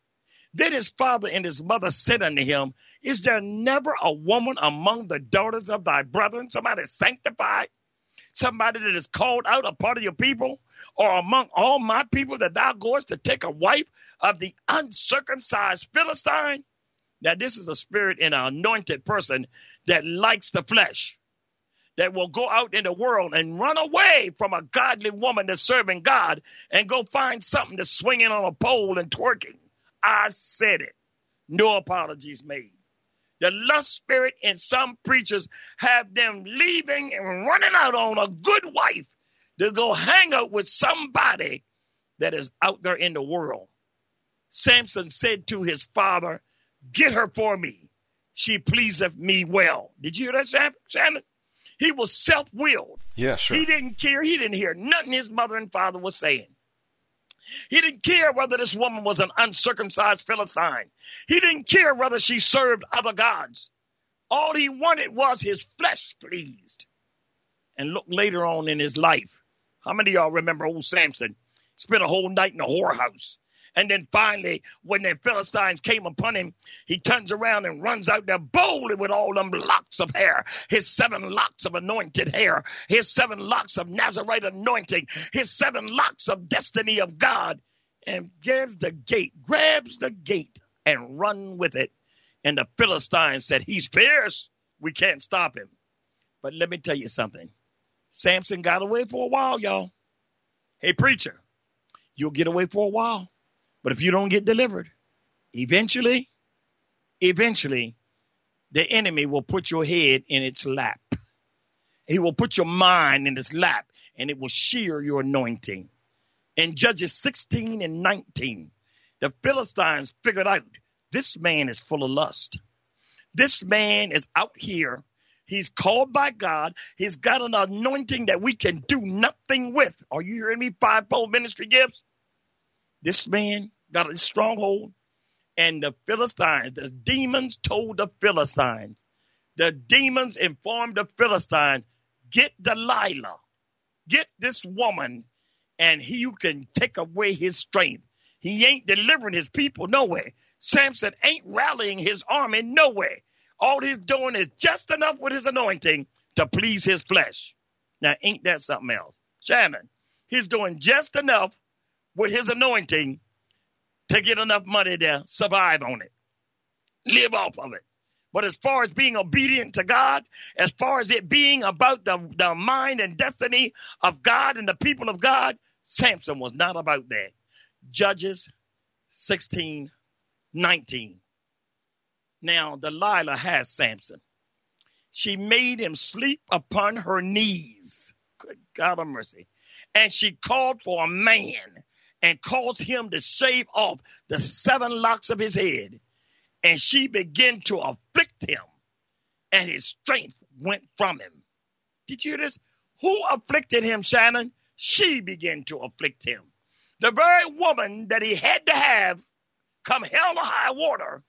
Speaker 4: Then his father and his mother said unto him, Is there never a woman among the daughters of thy brethren, somebody sanctified, somebody that is called out a part of your people, or among all my people that thou goest to take a wife of the uncircumcised Philistine? Now, this is a spirit in an anointed person that likes the flesh that will go out in the world and run away from a godly woman that's serving God and go find something to swinging on a pole and twerking. I said it. No apologies made. The lust spirit in some preachers have them leaving and running out on a good wife to go hang out with somebody that is out there in the world. Samson said to his father, Get her for me. She pleaseth me well. Did you hear that, Shannon? He was self willed.
Speaker 3: Yes, sir.
Speaker 4: He didn't care. He didn't hear nothing his mother and father was saying. He didn't care whether this woman was an uncircumcised Philistine. He didn't care whether she served other gods. All he wanted was his flesh pleased. And look later on in his life. How many of y'all remember old Samson? spent a whole night in the whorehouse. And then finally, when the Philistines came upon him, he turns around and runs out there boldly with all them locks of hair, his seven locks of anointed hair, his seven locks of Nazarite anointing, his seven locks of destiny of God, and gives the gate, grabs the gate, and run with it. And the Philistines said, He's fierce. We can't stop him. But let me tell you something. Samson got away for a while, y'all. Hey, preacher, you'll get away for a while. But if you don't get delivered, eventually, eventually, the enemy will put your head in its lap. He will put your mind in its lap and it will shear your anointing. In Judges 16 and 19, the Philistines figured out this man is full of lust. This man is out here. He's called by God. He's got an anointing that we can do nothing with. Are you hearing me? Fivefold ministry gifts. This man got a stronghold, and the Philistines, the demons told the Philistines, the demons informed the Philistines, get Delilah, get this woman, and he you can take away his strength. He ain't delivering his people nowhere. Samson ain't rallying his army nowhere. All he's doing is just enough with his anointing to please his flesh. Now, ain't that something else? Shannon, he's doing just enough with his anointing to get enough money to survive on it, live off of it. But as far as being obedient to God, as far as it being about the, the mind and destiny of God and the people of God, Samson was not about that. Judges 16, 19. Now, Delilah has Samson. She made him sleep upon her knees. Good God of mercy. And she called for a man and caused him to shave off the seven locks of his head. And she began to afflict him, and his strength went from him. Did you hear this? Who afflicted him, Shannon? She began to afflict him. The very woman that he had to have come hell or high water,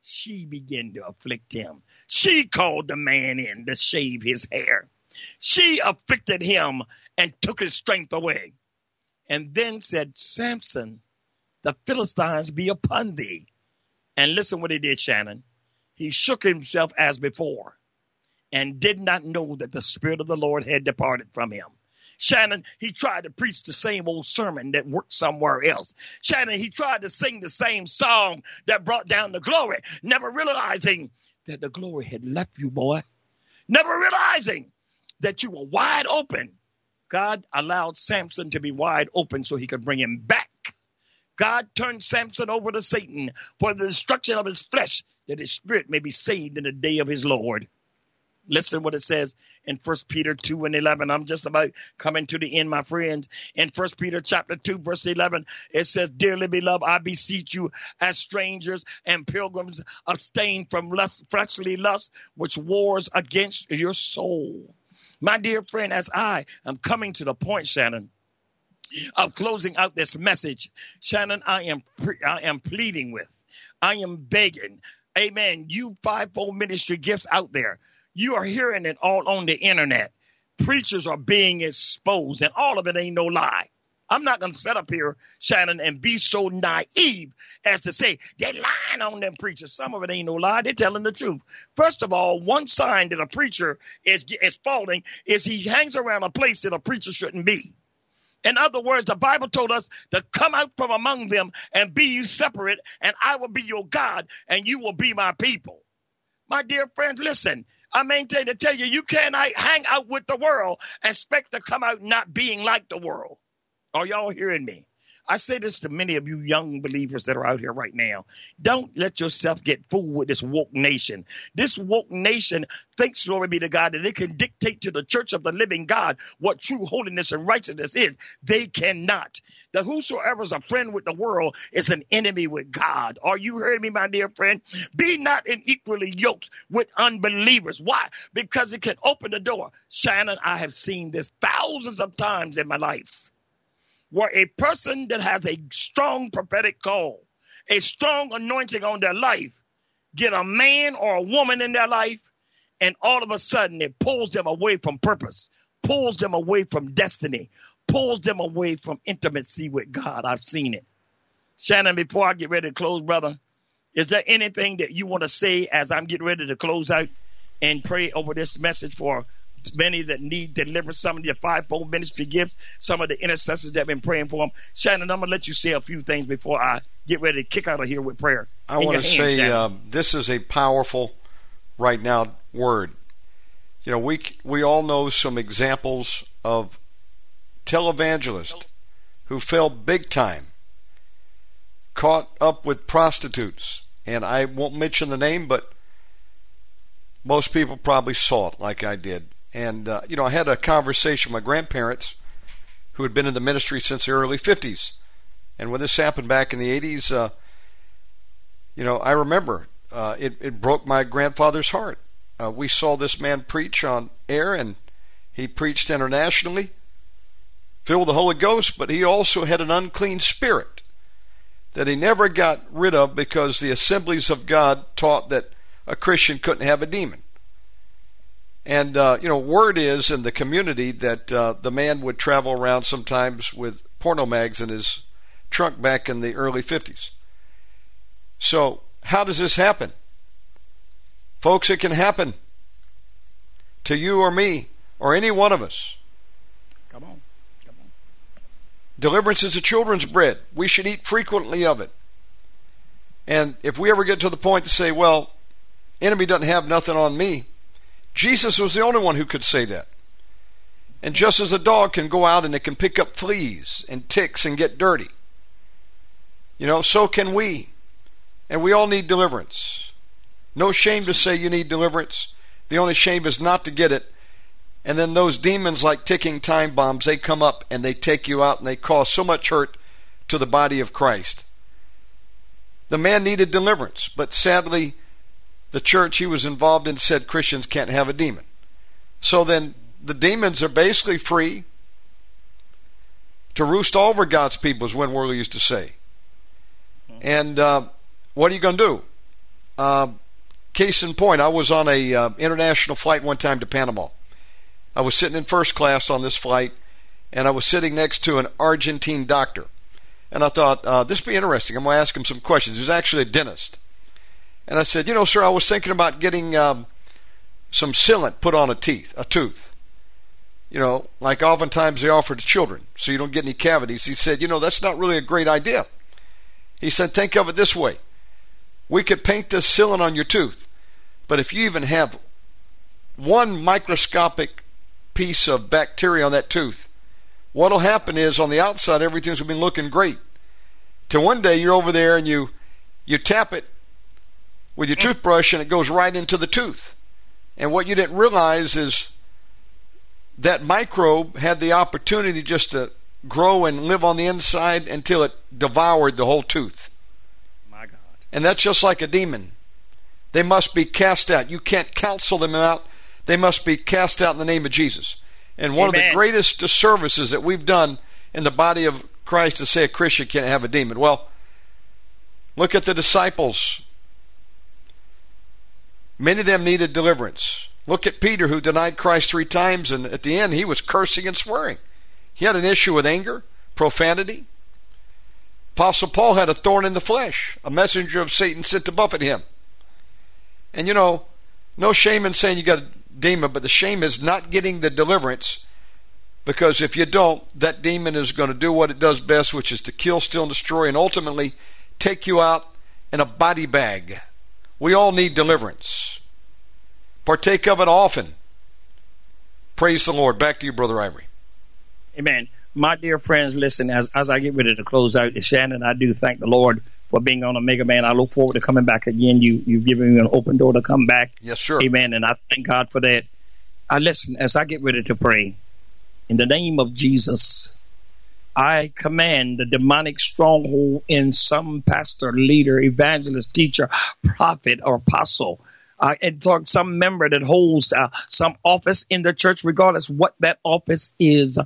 Speaker 4: she began to afflict him. She called the man in to shave his hair. She afflicted him and took his strength away and then said, Samson, the Philistines be upon thee. And listen what he did, Shannon. He shook himself as before and did not know that the Spirit of the Lord had departed from him. Shannon, he tried to preach the same old sermon that worked somewhere else. Shannon, he tried to sing the same song that brought down the glory, never realizing that the glory had left you, boy. Never realizing that you were wide open God allowed Samson to be wide open so he could bring him back. God turned Samson over to Satan for the destruction of his flesh, that his spirit may be saved in the day of his Lord. Listen what it says in 1 Peter 2 and 11. I'm just about coming to the end, my friends. In 1 Peter chapter 2, verse 11, it says, Dearly beloved, I beseech you as strangers and pilgrims, abstain from lust, fleshly lust, which wars against your soul. My dear friend, as I am coming to the point, Shannon, of closing out this message, Shannon, I am pre- I am pleading with, I am begging, Amen. You fivefold ministry gifts out there, you are hearing it all on the internet. Preachers are being exposed, and all of it ain't no lie. I'm not going to sit up here, Shannon, and be so naive as to say they're lying on them preachers. Some of it ain't no lie. They're telling the truth. First of all, one sign that a preacher is, is falling is he hangs around a place that a preacher shouldn't be. In other words, the Bible told us to come out from among them and be you separate, and I will be your God, and you will be my people. My dear friends, listen. I maintain to tell you, you cannot hang out with the world and expect to come out not being like the world. Are y'all hearing me? I say this to many of you young believers that are out here right now. Don't let yourself get fooled with this woke nation. This woke nation thinks, glory be to God, that it can dictate to the church of the living God what true holiness and righteousness is. They cannot. The whosoever is a friend with the world is an enemy with God. Are you hearing me, my dear friend? Be not unequally yoked with unbelievers. Why? Because it can open the door. Shannon, I have seen this thousands of times in my life where a person that has a strong prophetic call, a strong anointing on their life, get a man or a woman in their life, and all of a sudden it pulls them away from purpose, pulls them away from destiny, pulls them away from intimacy with God. I've seen it. Shannon, before I get ready to close, brother, is there anything that you want to say as I'm getting ready to close out and pray over this message for many that need deliverance, some of your fivefold ministry gifts, some of the intercessors that have been praying for them. Shannon, I'm going to let you say a few things before I get ready to kick out of here with prayer.
Speaker 3: I want to say um, this is a powerful, right now, word. You know, we we all know some examples of televangelists who fell big time, caught up with prostitutes, and I won't mention the name, but most people probably saw it like I did. And uh, you know, I had a conversation with my grandparents, who had been in the ministry since the early '50s, and when this happened back in the '80s, uh, you know, I remember uh, it, it broke my grandfather's heart uh, we saw this man preach on air, and he preached internationally, filled with the Holy Ghost, but he also had an unclean spirit that he never got rid of because the assemblies of God taught that a Christian couldn't have a demon. And, uh, you know, word is in the community that uh, the man would travel around sometimes with porno mags in his trunk back in the early 50s. So, how does this happen? Folks, it can happen to you or me or any one of us.
Speaker 4: Come on. Come on.
Speaker 3: Deliverance is a children's bread. We should eat frequently of it. And if we ever get to the point to say, well, enemy doesn't have nothing on me, Jesus was the only one who could say that. And just as a dog can go out and it can pick up fleas and ticks and get dirty, you know, so can we. And we all need deliverance. No shame to say you need deliverance. The only shame is not to get it. And then those demons, like ticking time bombs, they come up and they take you out and they cause so much hurt to the body of Christ. The man needed deliverance, but sadly, the church he was involved in said Christians can't have a demon. So then the demons are basically free to roost over God's people, as Win Worley used to say. And uh, what are you going to do? Uh, Case in point, I was on a uh, international flight one time to Panama. I was sitting in first class on this flight, and I was sitting next to an Argentine doctor. And I thought, uh, this would be interesting. I'm going to ask him some questions. He was actually a dentist. And I said, you know, sir, I was thinking about getting um, some sealant put on a teeth, a tooth. You know, like oftentimes they offer to children, so you don't get any cavities. He said, you know, that's not really a great idea. He said, think of it this way. We could paint this sealant on your tooth. But if you even have one microscopic piece of bacteria on that tooth, what'll happen is on the outside everything's to be looking great. Till one day you're over there and you you tap it with your toothbrush and it goes right into the tooth. And what you didn't realize is that microbe had the opportunity just to grow and live on the inside until it devoured the whole tooth.
Speaker 4: My God.
Speaker 3: And that's just like a demon. They must be cast out. You can't counsel them out. They must be cast out in the name of Jesus. And one Amen. of the greatest disservices that we've done in the body of Christ is say a Christian can't have a demon. Well, look at the disciples. Many of them needed deliverance. Look at Peter, who denied Christ three times, and at the end, he was cursing and swearing. He had an issue with anger, profanity. Apostle Paul had a thorn in the flesh, a messenger of Satan sent to buffet him. And you know, no shame in saying you got a demon, but the shame is not getting the deliverance because if you don't, that demon is going to do what it does best, which is to kill, steal, and destroy, and ultimately take you out in a body bag. We all need deliverance. Partake of it often. Praise the Lord. Back to you, Brother Ivory.
Speaker 4: Amen. My dear friends, listen, as, as I get ready to close out, Shannon, I do thank the Lord for being on Omega Man. I look forward to coming back again. You you've given me an open door to come back.
Speaker 3: Yes, sir.
Speaker 4: Amen. And I thank God for that. I listen as I get ready to pray. In the name of Jesus, I command the demonic stronghold in some pastor, leader, evangelist, teacher, prophet, or apostle. Uh, and talk some member that holds uh, some office in the church, regardless what that office is.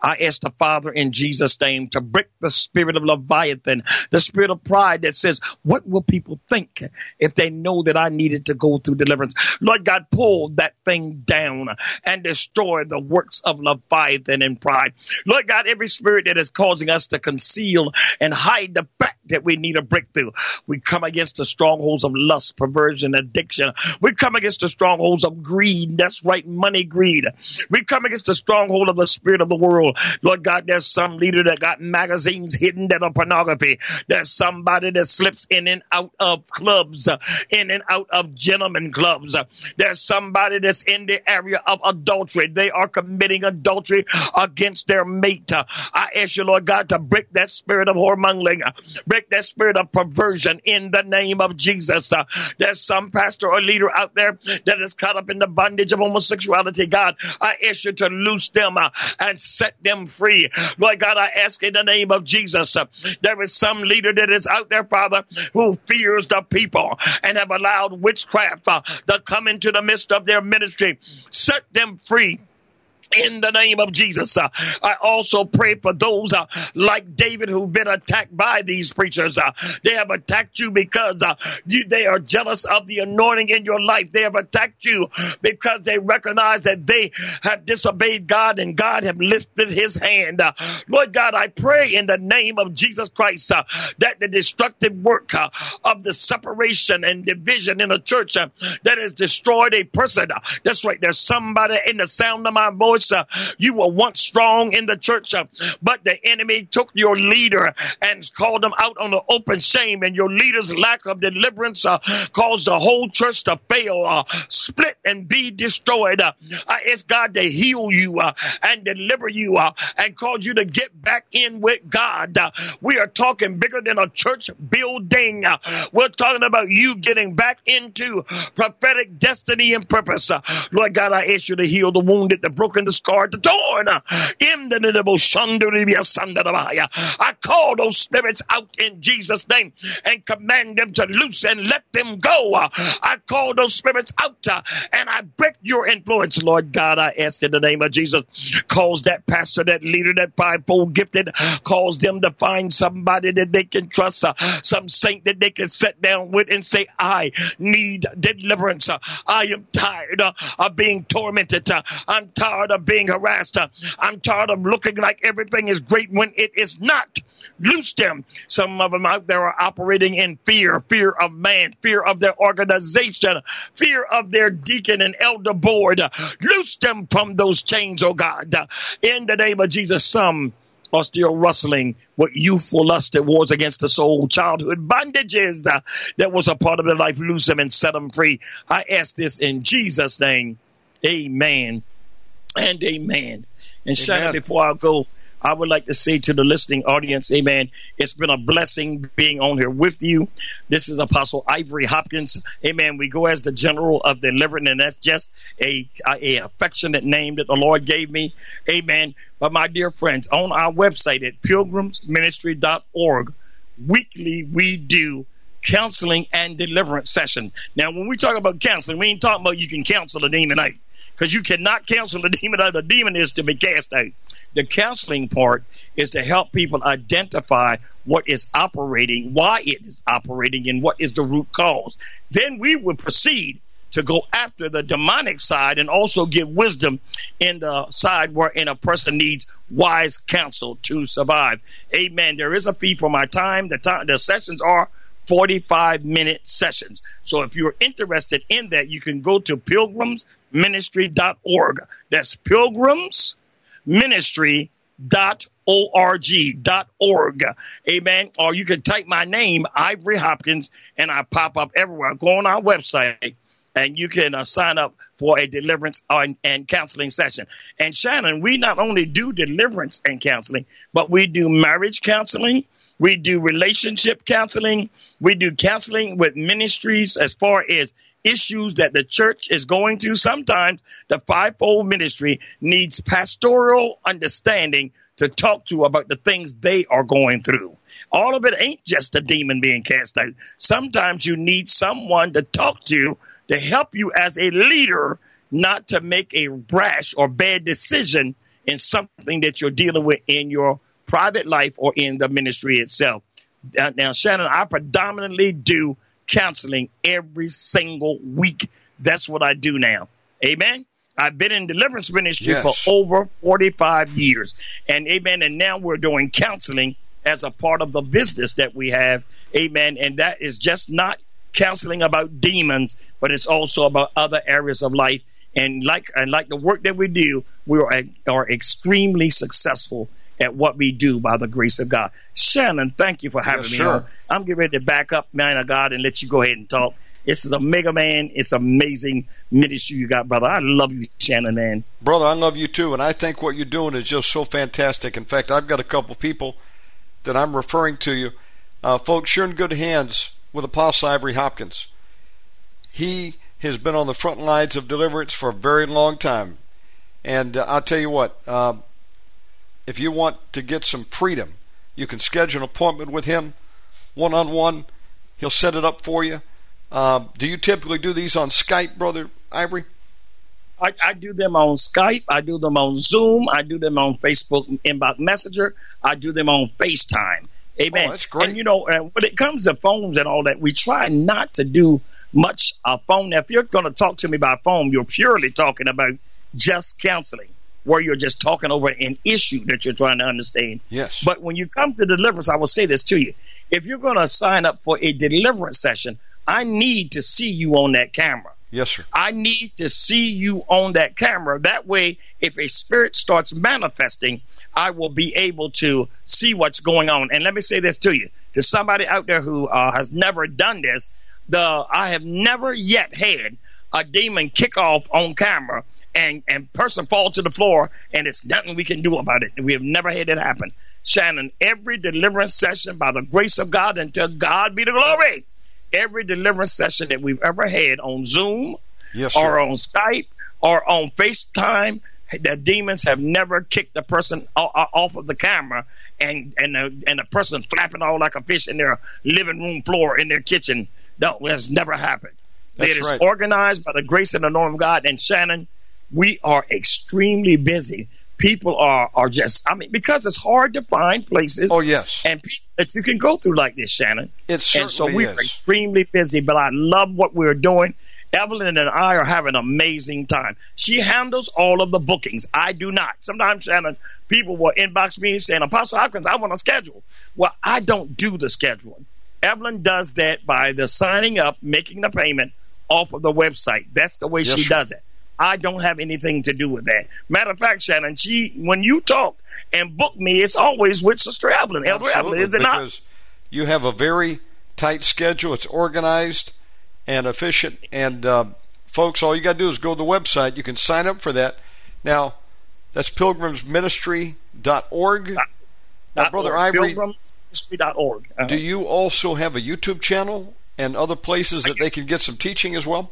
Speaker 4: I ask the Father in Jesus' name to break the spirit of Leviathan, the spirit of pride that says, what will people think if they know that I needed to go through deliverance? Lord God, pull that thing down and destroy the works of Leviathan and pride. Lord God, every spirit that is causing us to conceal and hide the fact that we need a breakthrough. We come against the strongholds of lust, perversion, addiction. We come against the strongholds of greed. That's right, money greed. We come against the stronghold of the spirit of the world. Lord God, there's some leader that got magazines hidden that are pornography. There's somebody that slips in and out of clubs, in and out of gentlemen clubs. There's somebody that's in the area of adultery. They are committing adultery against their mate. I ask you, Lord God, to break that spirit of whoremongering, break that spirit of perversion in the name of Jesus. There's some pastor or leader out there that is caught up in the bondage of homosexuality. God, I ask you to loose them and set them free. Lord God, I ask in the name of Jesus. Uh, there is some leader that is out there, Father, who fears the people and have allowed witchcraft uh, to come into the midst of their ministry. Set them free in the name of Jesus. Uh, I also pray for those uh, like David who've been attacked by these preachers. Uh, they have attacked you because uh, you, they are jealous of the anointing in your life. They have attacked you because they recognize that they have disobeyed God and God have lifted his hand. Uh, Lord God, I pray in the name of Jesus Christ uh, that the destructive work of the separation and division in a church that has destroyed a person. that's right. There's somebody in the sound of my voice uh, you were once strong in the church, uh, but the enemy took your leader and called them out on the open shame, and your leader's lack of deliverance uh, caused the whole church to fail, uh, split, and be destroyed. Uh, I ask God to heal you uh, and deliver you and cause you to get back in with God. we are talking bigger than a church building. we're talking about you getting back into prophetic destiny and purpose. Lord God, I ask you to heal the wounded, the broken, the scarred, the torn. In the I call those spirits out in Jesus' name and command them to loose and let them go. Uh. I call those spirits out uh, and I break your influence, Lord God. I ask in the name of Jesus, cause that pastor, that leader, that fivefold gifted, cause them to find somebody that they can trust, uh, some saint that they can sit down with and say, I need deliverance. I am tired of being tormented. I'm tired of being harassed. I'm tired of looking like everything is great when it is not. Loose them. Some of them out there are operating in fear, fear of man, fear of their organization, fear of their deacon and elder board. Loose them from those chains, oh God. In the name of Jesus, some are still wrestling with youthful lust that wars against the soul, childhood bondages that was a part of their life. Loose them and set them free. I ask this in Jesus' name. Amen and amen. And Shannon, before I go, I would like to say to the listening audience, amen. It's been a blessing being on here with you. This is Apostle Ivory Hopkins. Amen. We go as the general of deliverance, and that's just a, a affectionate name that the Lord gave me. Amen. But my dear friends, on our website at pilgrimsministry.org, weekly we do counseling and deliverance session. Now, when we talk about counseling, we ain't talking about you can counsel a demon out because you cannot counsel the (laughs) demon out. The demon is to be cast out. The counseling part is to help people identify what is operating, why it is operating, and what is the root cause. Then we would proceed to go after the demonic side and also give wisdom in the side wherein a person needs wise counsel to survive. Amen. There is a fee for my time. The time, the sessions are 45 minute sessions. So if you're interested in that, you can go to pilgrimsministry.org. That's pilgrimsministry.org. Amen. Or you can type my name, Ivory Hopkins, and I pop up everywhere. Go on our website and you can uh, sign up for a deliverance and, and counseling session. And Shannon, we not only do deliverance and counseling, but we do marriage counseling. We do relationship counseling. We do counseling with ministries as far as issues that the church is going through. Sometimes the fivefold ministry needs pastoral understanding to talk to about the things they are going through. All of it ain't just a demon being cast out. Sometimes you need someone to talk to to help you as a leader not to make a rash or bad decision in something that you're dealing with in your private life or in the ministry itself. Now, Shannon, I predominantly do counseling every single week. That's what I do now. Amen. I've been in deliverance ministry yes. for over 45 years. And amen. And now we're doing counseling as a part of the business that we have. Amen. And that is just not counseling about demons, but it's also about other areas of life. And like and like the work that we do, we are, are extremely successful at what we do by the grace of God. Shannon, thank you for having yes, me sure. on. I'm getting ready to back up, man of God, and let you go ahead and talk. This is Omega Man. It's amazing ministry you got, brother. I love you, Shannon, man.
Speaker 3: Brother, I love you too, and I think what you're doing is just so fantastic. In fact, I've got a couple people that I'm referring to you. Uh, folks, you're in good hands with Apostle Ivory Hopkins. He has been on the front lines of deliverance for a very long time. And uh, I'll tell you what, uh, if you want to get some freedom, you can schedule an appointment with him one on one. He'll set it up for you. Uh, do you typically do these on Skype, Brother Ivory?
Speaker 4: I, I, do them on Skype. I do them on Zoom. I do them on Facebook Inbox Messenger. I do them on FaceTime. Amen.
Speaker 3: Oh, that's great.
Speaker 4: And you know, when it comes to phones and all that, we try not to do much uh, phone. Now, if you're going to talk to me by phone, you're purely talking about just counseling, where you're just talking over an issue that you're trying to understand.
Speaker 3: Yes.
Speaker 4: But when you come to deliverance, I will say this to you: if you're going to sign up for a deliverance session, I need to see you on that camera.
Speaker 3: Yes, sir.
Speaker 4: I need to see you on that camera. That way, if a spirit starts manifesting, I will be able to see what's going on. And let me say this to you: to somebody out there who uh, has never done this, the I have never yet had a demon kick off on camera and and person fall to the floor and it's nothing we can do about it. We have never had it happen. Shannon, every deliverance session by the grace of God, until God be the glory every deliverance session that we've ever had on Zoom
Speaker 3: yes,
Speaker 4: or on Skype or on FaceTime. The demons have never kicked the person off of the camera and and the, and the person flapping all like a fish in their living room floor in their kitchen. No, has never happened.
Speaker 3: That's
Speaker 4: it is
Speaker 3: right.
Speaker 4: organized by the grace and the norm of God. And Shannon, we are extremely busy people are are just I mean because it's hard to find places.
Speaker 3: Oh yes,
Speaker 4: and that you can go through like this, Shannon.
Speaker 3: It certainly
Speaker 4: and so we're extremely busy, but I love what we're doing. Evelyn and I are having an amazing time. She handles all of the bookings. I do not. Sometimes, Shannon, people will inbox me saying, Apostle Hopkins, I want a schedule. Well, I don't do the scheduling. Evelyn does that by the signing up, making the payment off of the website. That's the way
Speaker 3: yes,
Speaker 4: she
Speaker 3: sir.
Speaker 4: does it. I don't have anything to do with that. Matter of fact, Shannon, she when you talk and book me, it's always with Sister Evelyn, Elder Evelyn, is it
Speaker 3: because you have a very tight schedule. It's organized and efficient. And uh, folks, all you got to do is go to the website. You can sign up for that. Now, that's pilgrimsministry.org.
Speaker 4: Dot,
Speaker 3: now, Brother org, Ivory,
Speaker 4: pilgrimsministry.org.
Speaker 3: Uh-huh. do you also have a YouTube channel and other places that they can get some teaching as well?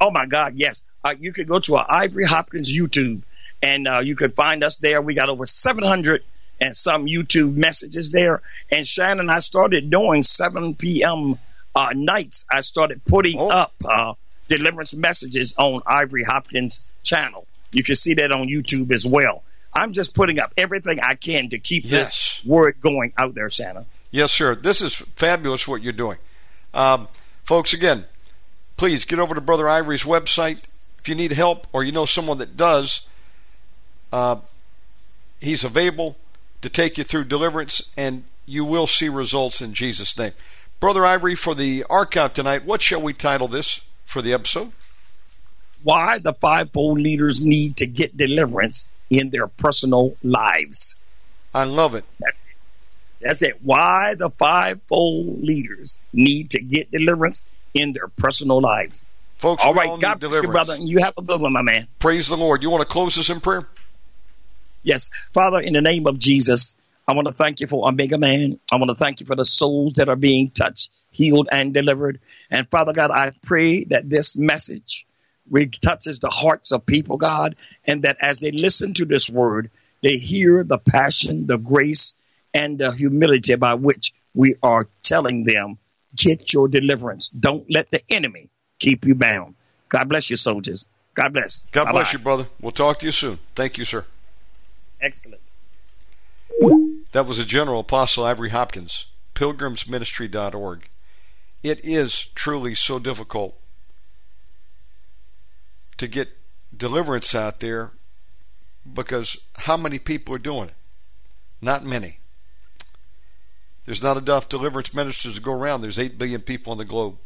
Speaker 4: Oh my God, yes. Uh, you could go to our Ivory Hopkins YouTube, and uh, you could find us there. We got over 700 and some YouTube messages there. And Shannon, I started doing 7 p.m. Uh, nights. I started putting
Speaker 3: oh.
Speaker 4: up uh, deliverance messages on Ivory Hopkins channel. You can see that on YouTube as well. I'm just putting up everything I can to keep
Speaker 3: yes.
Speaker 4: this word going out there, Shannon.
Speaker 3: Yes, sir. This is fabulous what you're doing. Um, folks, again, please get over to Brother Ivory's website. If you need help or you know someone that does, uh, he's available to take you through deliverance, and you will see results in Jesus' name. Brother Ivory, for the archive tonight, what shall we title this for the episode?
Speaker 4: Why the fivefold leaders need to get deliverance in their personal lives.
Speaker 3: I love it.
Speaker 4: That's it. Why the fivefold leaders need to get deliverance in their personal lives.
Speaker 3: Folks,
Speaker 4: all right,
Speaker 3: all
Speaker 4: God bless you, brother. You have a good one, my man.
Speaker 3: Praise the Lord. You want to close this in prayer?
Speaker 4: Yes, Father, in the name of Jesus, I want to thank you for Omega Man. I want to thank you for the souls that are being touched, healed, and delivered. And Father God, I pray that this message touches the hearts of people, God, and that as they listen to this word, they hear the passion, the grace, and the humility by which we are telling them, get your deliverance. Don't let the enemy keep you bound. God bless you, soldiers. God bless.
Speaker 3: God
Speaker 4: Bye-bye.
Speaker 3: bless you, brother. We'll talk to you soon. Thank you, sir.
Speaker 4: Excellent.
Speaker 3: That was a General Apostle Ivory Hopkins, pilgrimsministry.org. It is truly so difficult to get deliverance out there because how many people are doing it? Not many. There's not enough deliverance ministers to go around. There's 8 billion people on the globe.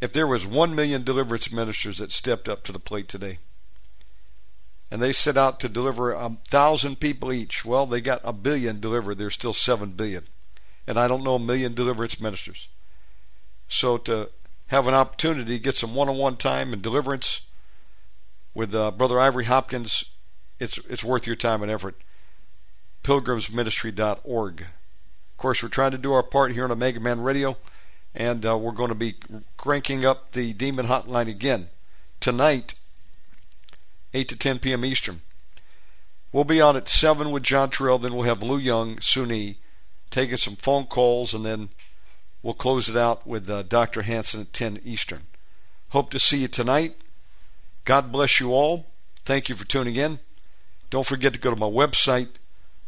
Speaker 3: If there was 1 million deliverance ministers that stepped up to the plate today, and they set out to deliver a thousand people each, well, they got a billion delivered. There's still 7 billion. And I don't know a million deliverance ministers. So to have an opportunity to get some one-on-one time and deliverance with uh, Brother Ivory Hopkins, it's it's worth your time and effort. Pilgrimsministry.org. Of course, we're trying to do our part here on Omega Man Radio, and uh, we're going to be cranking up the Demon Hotline again tonight, 8 to 10 p.m. Eastern. We'll be on at 7 with John Terrell, then we'll have Lou Young, Suni, taking some phone calls, and then we'll close it out with uh, Dr. Hanson at 10 Eastern. Hope to see you tonight. God bless you all. Thank you for tuning in. Don't forget to go to my website,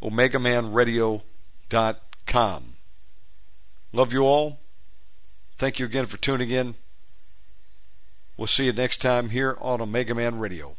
Speaker 3: omegamanradio.com. Love you all. Thank you again for tuning in. We'll see you next time here on Omega Man Radio.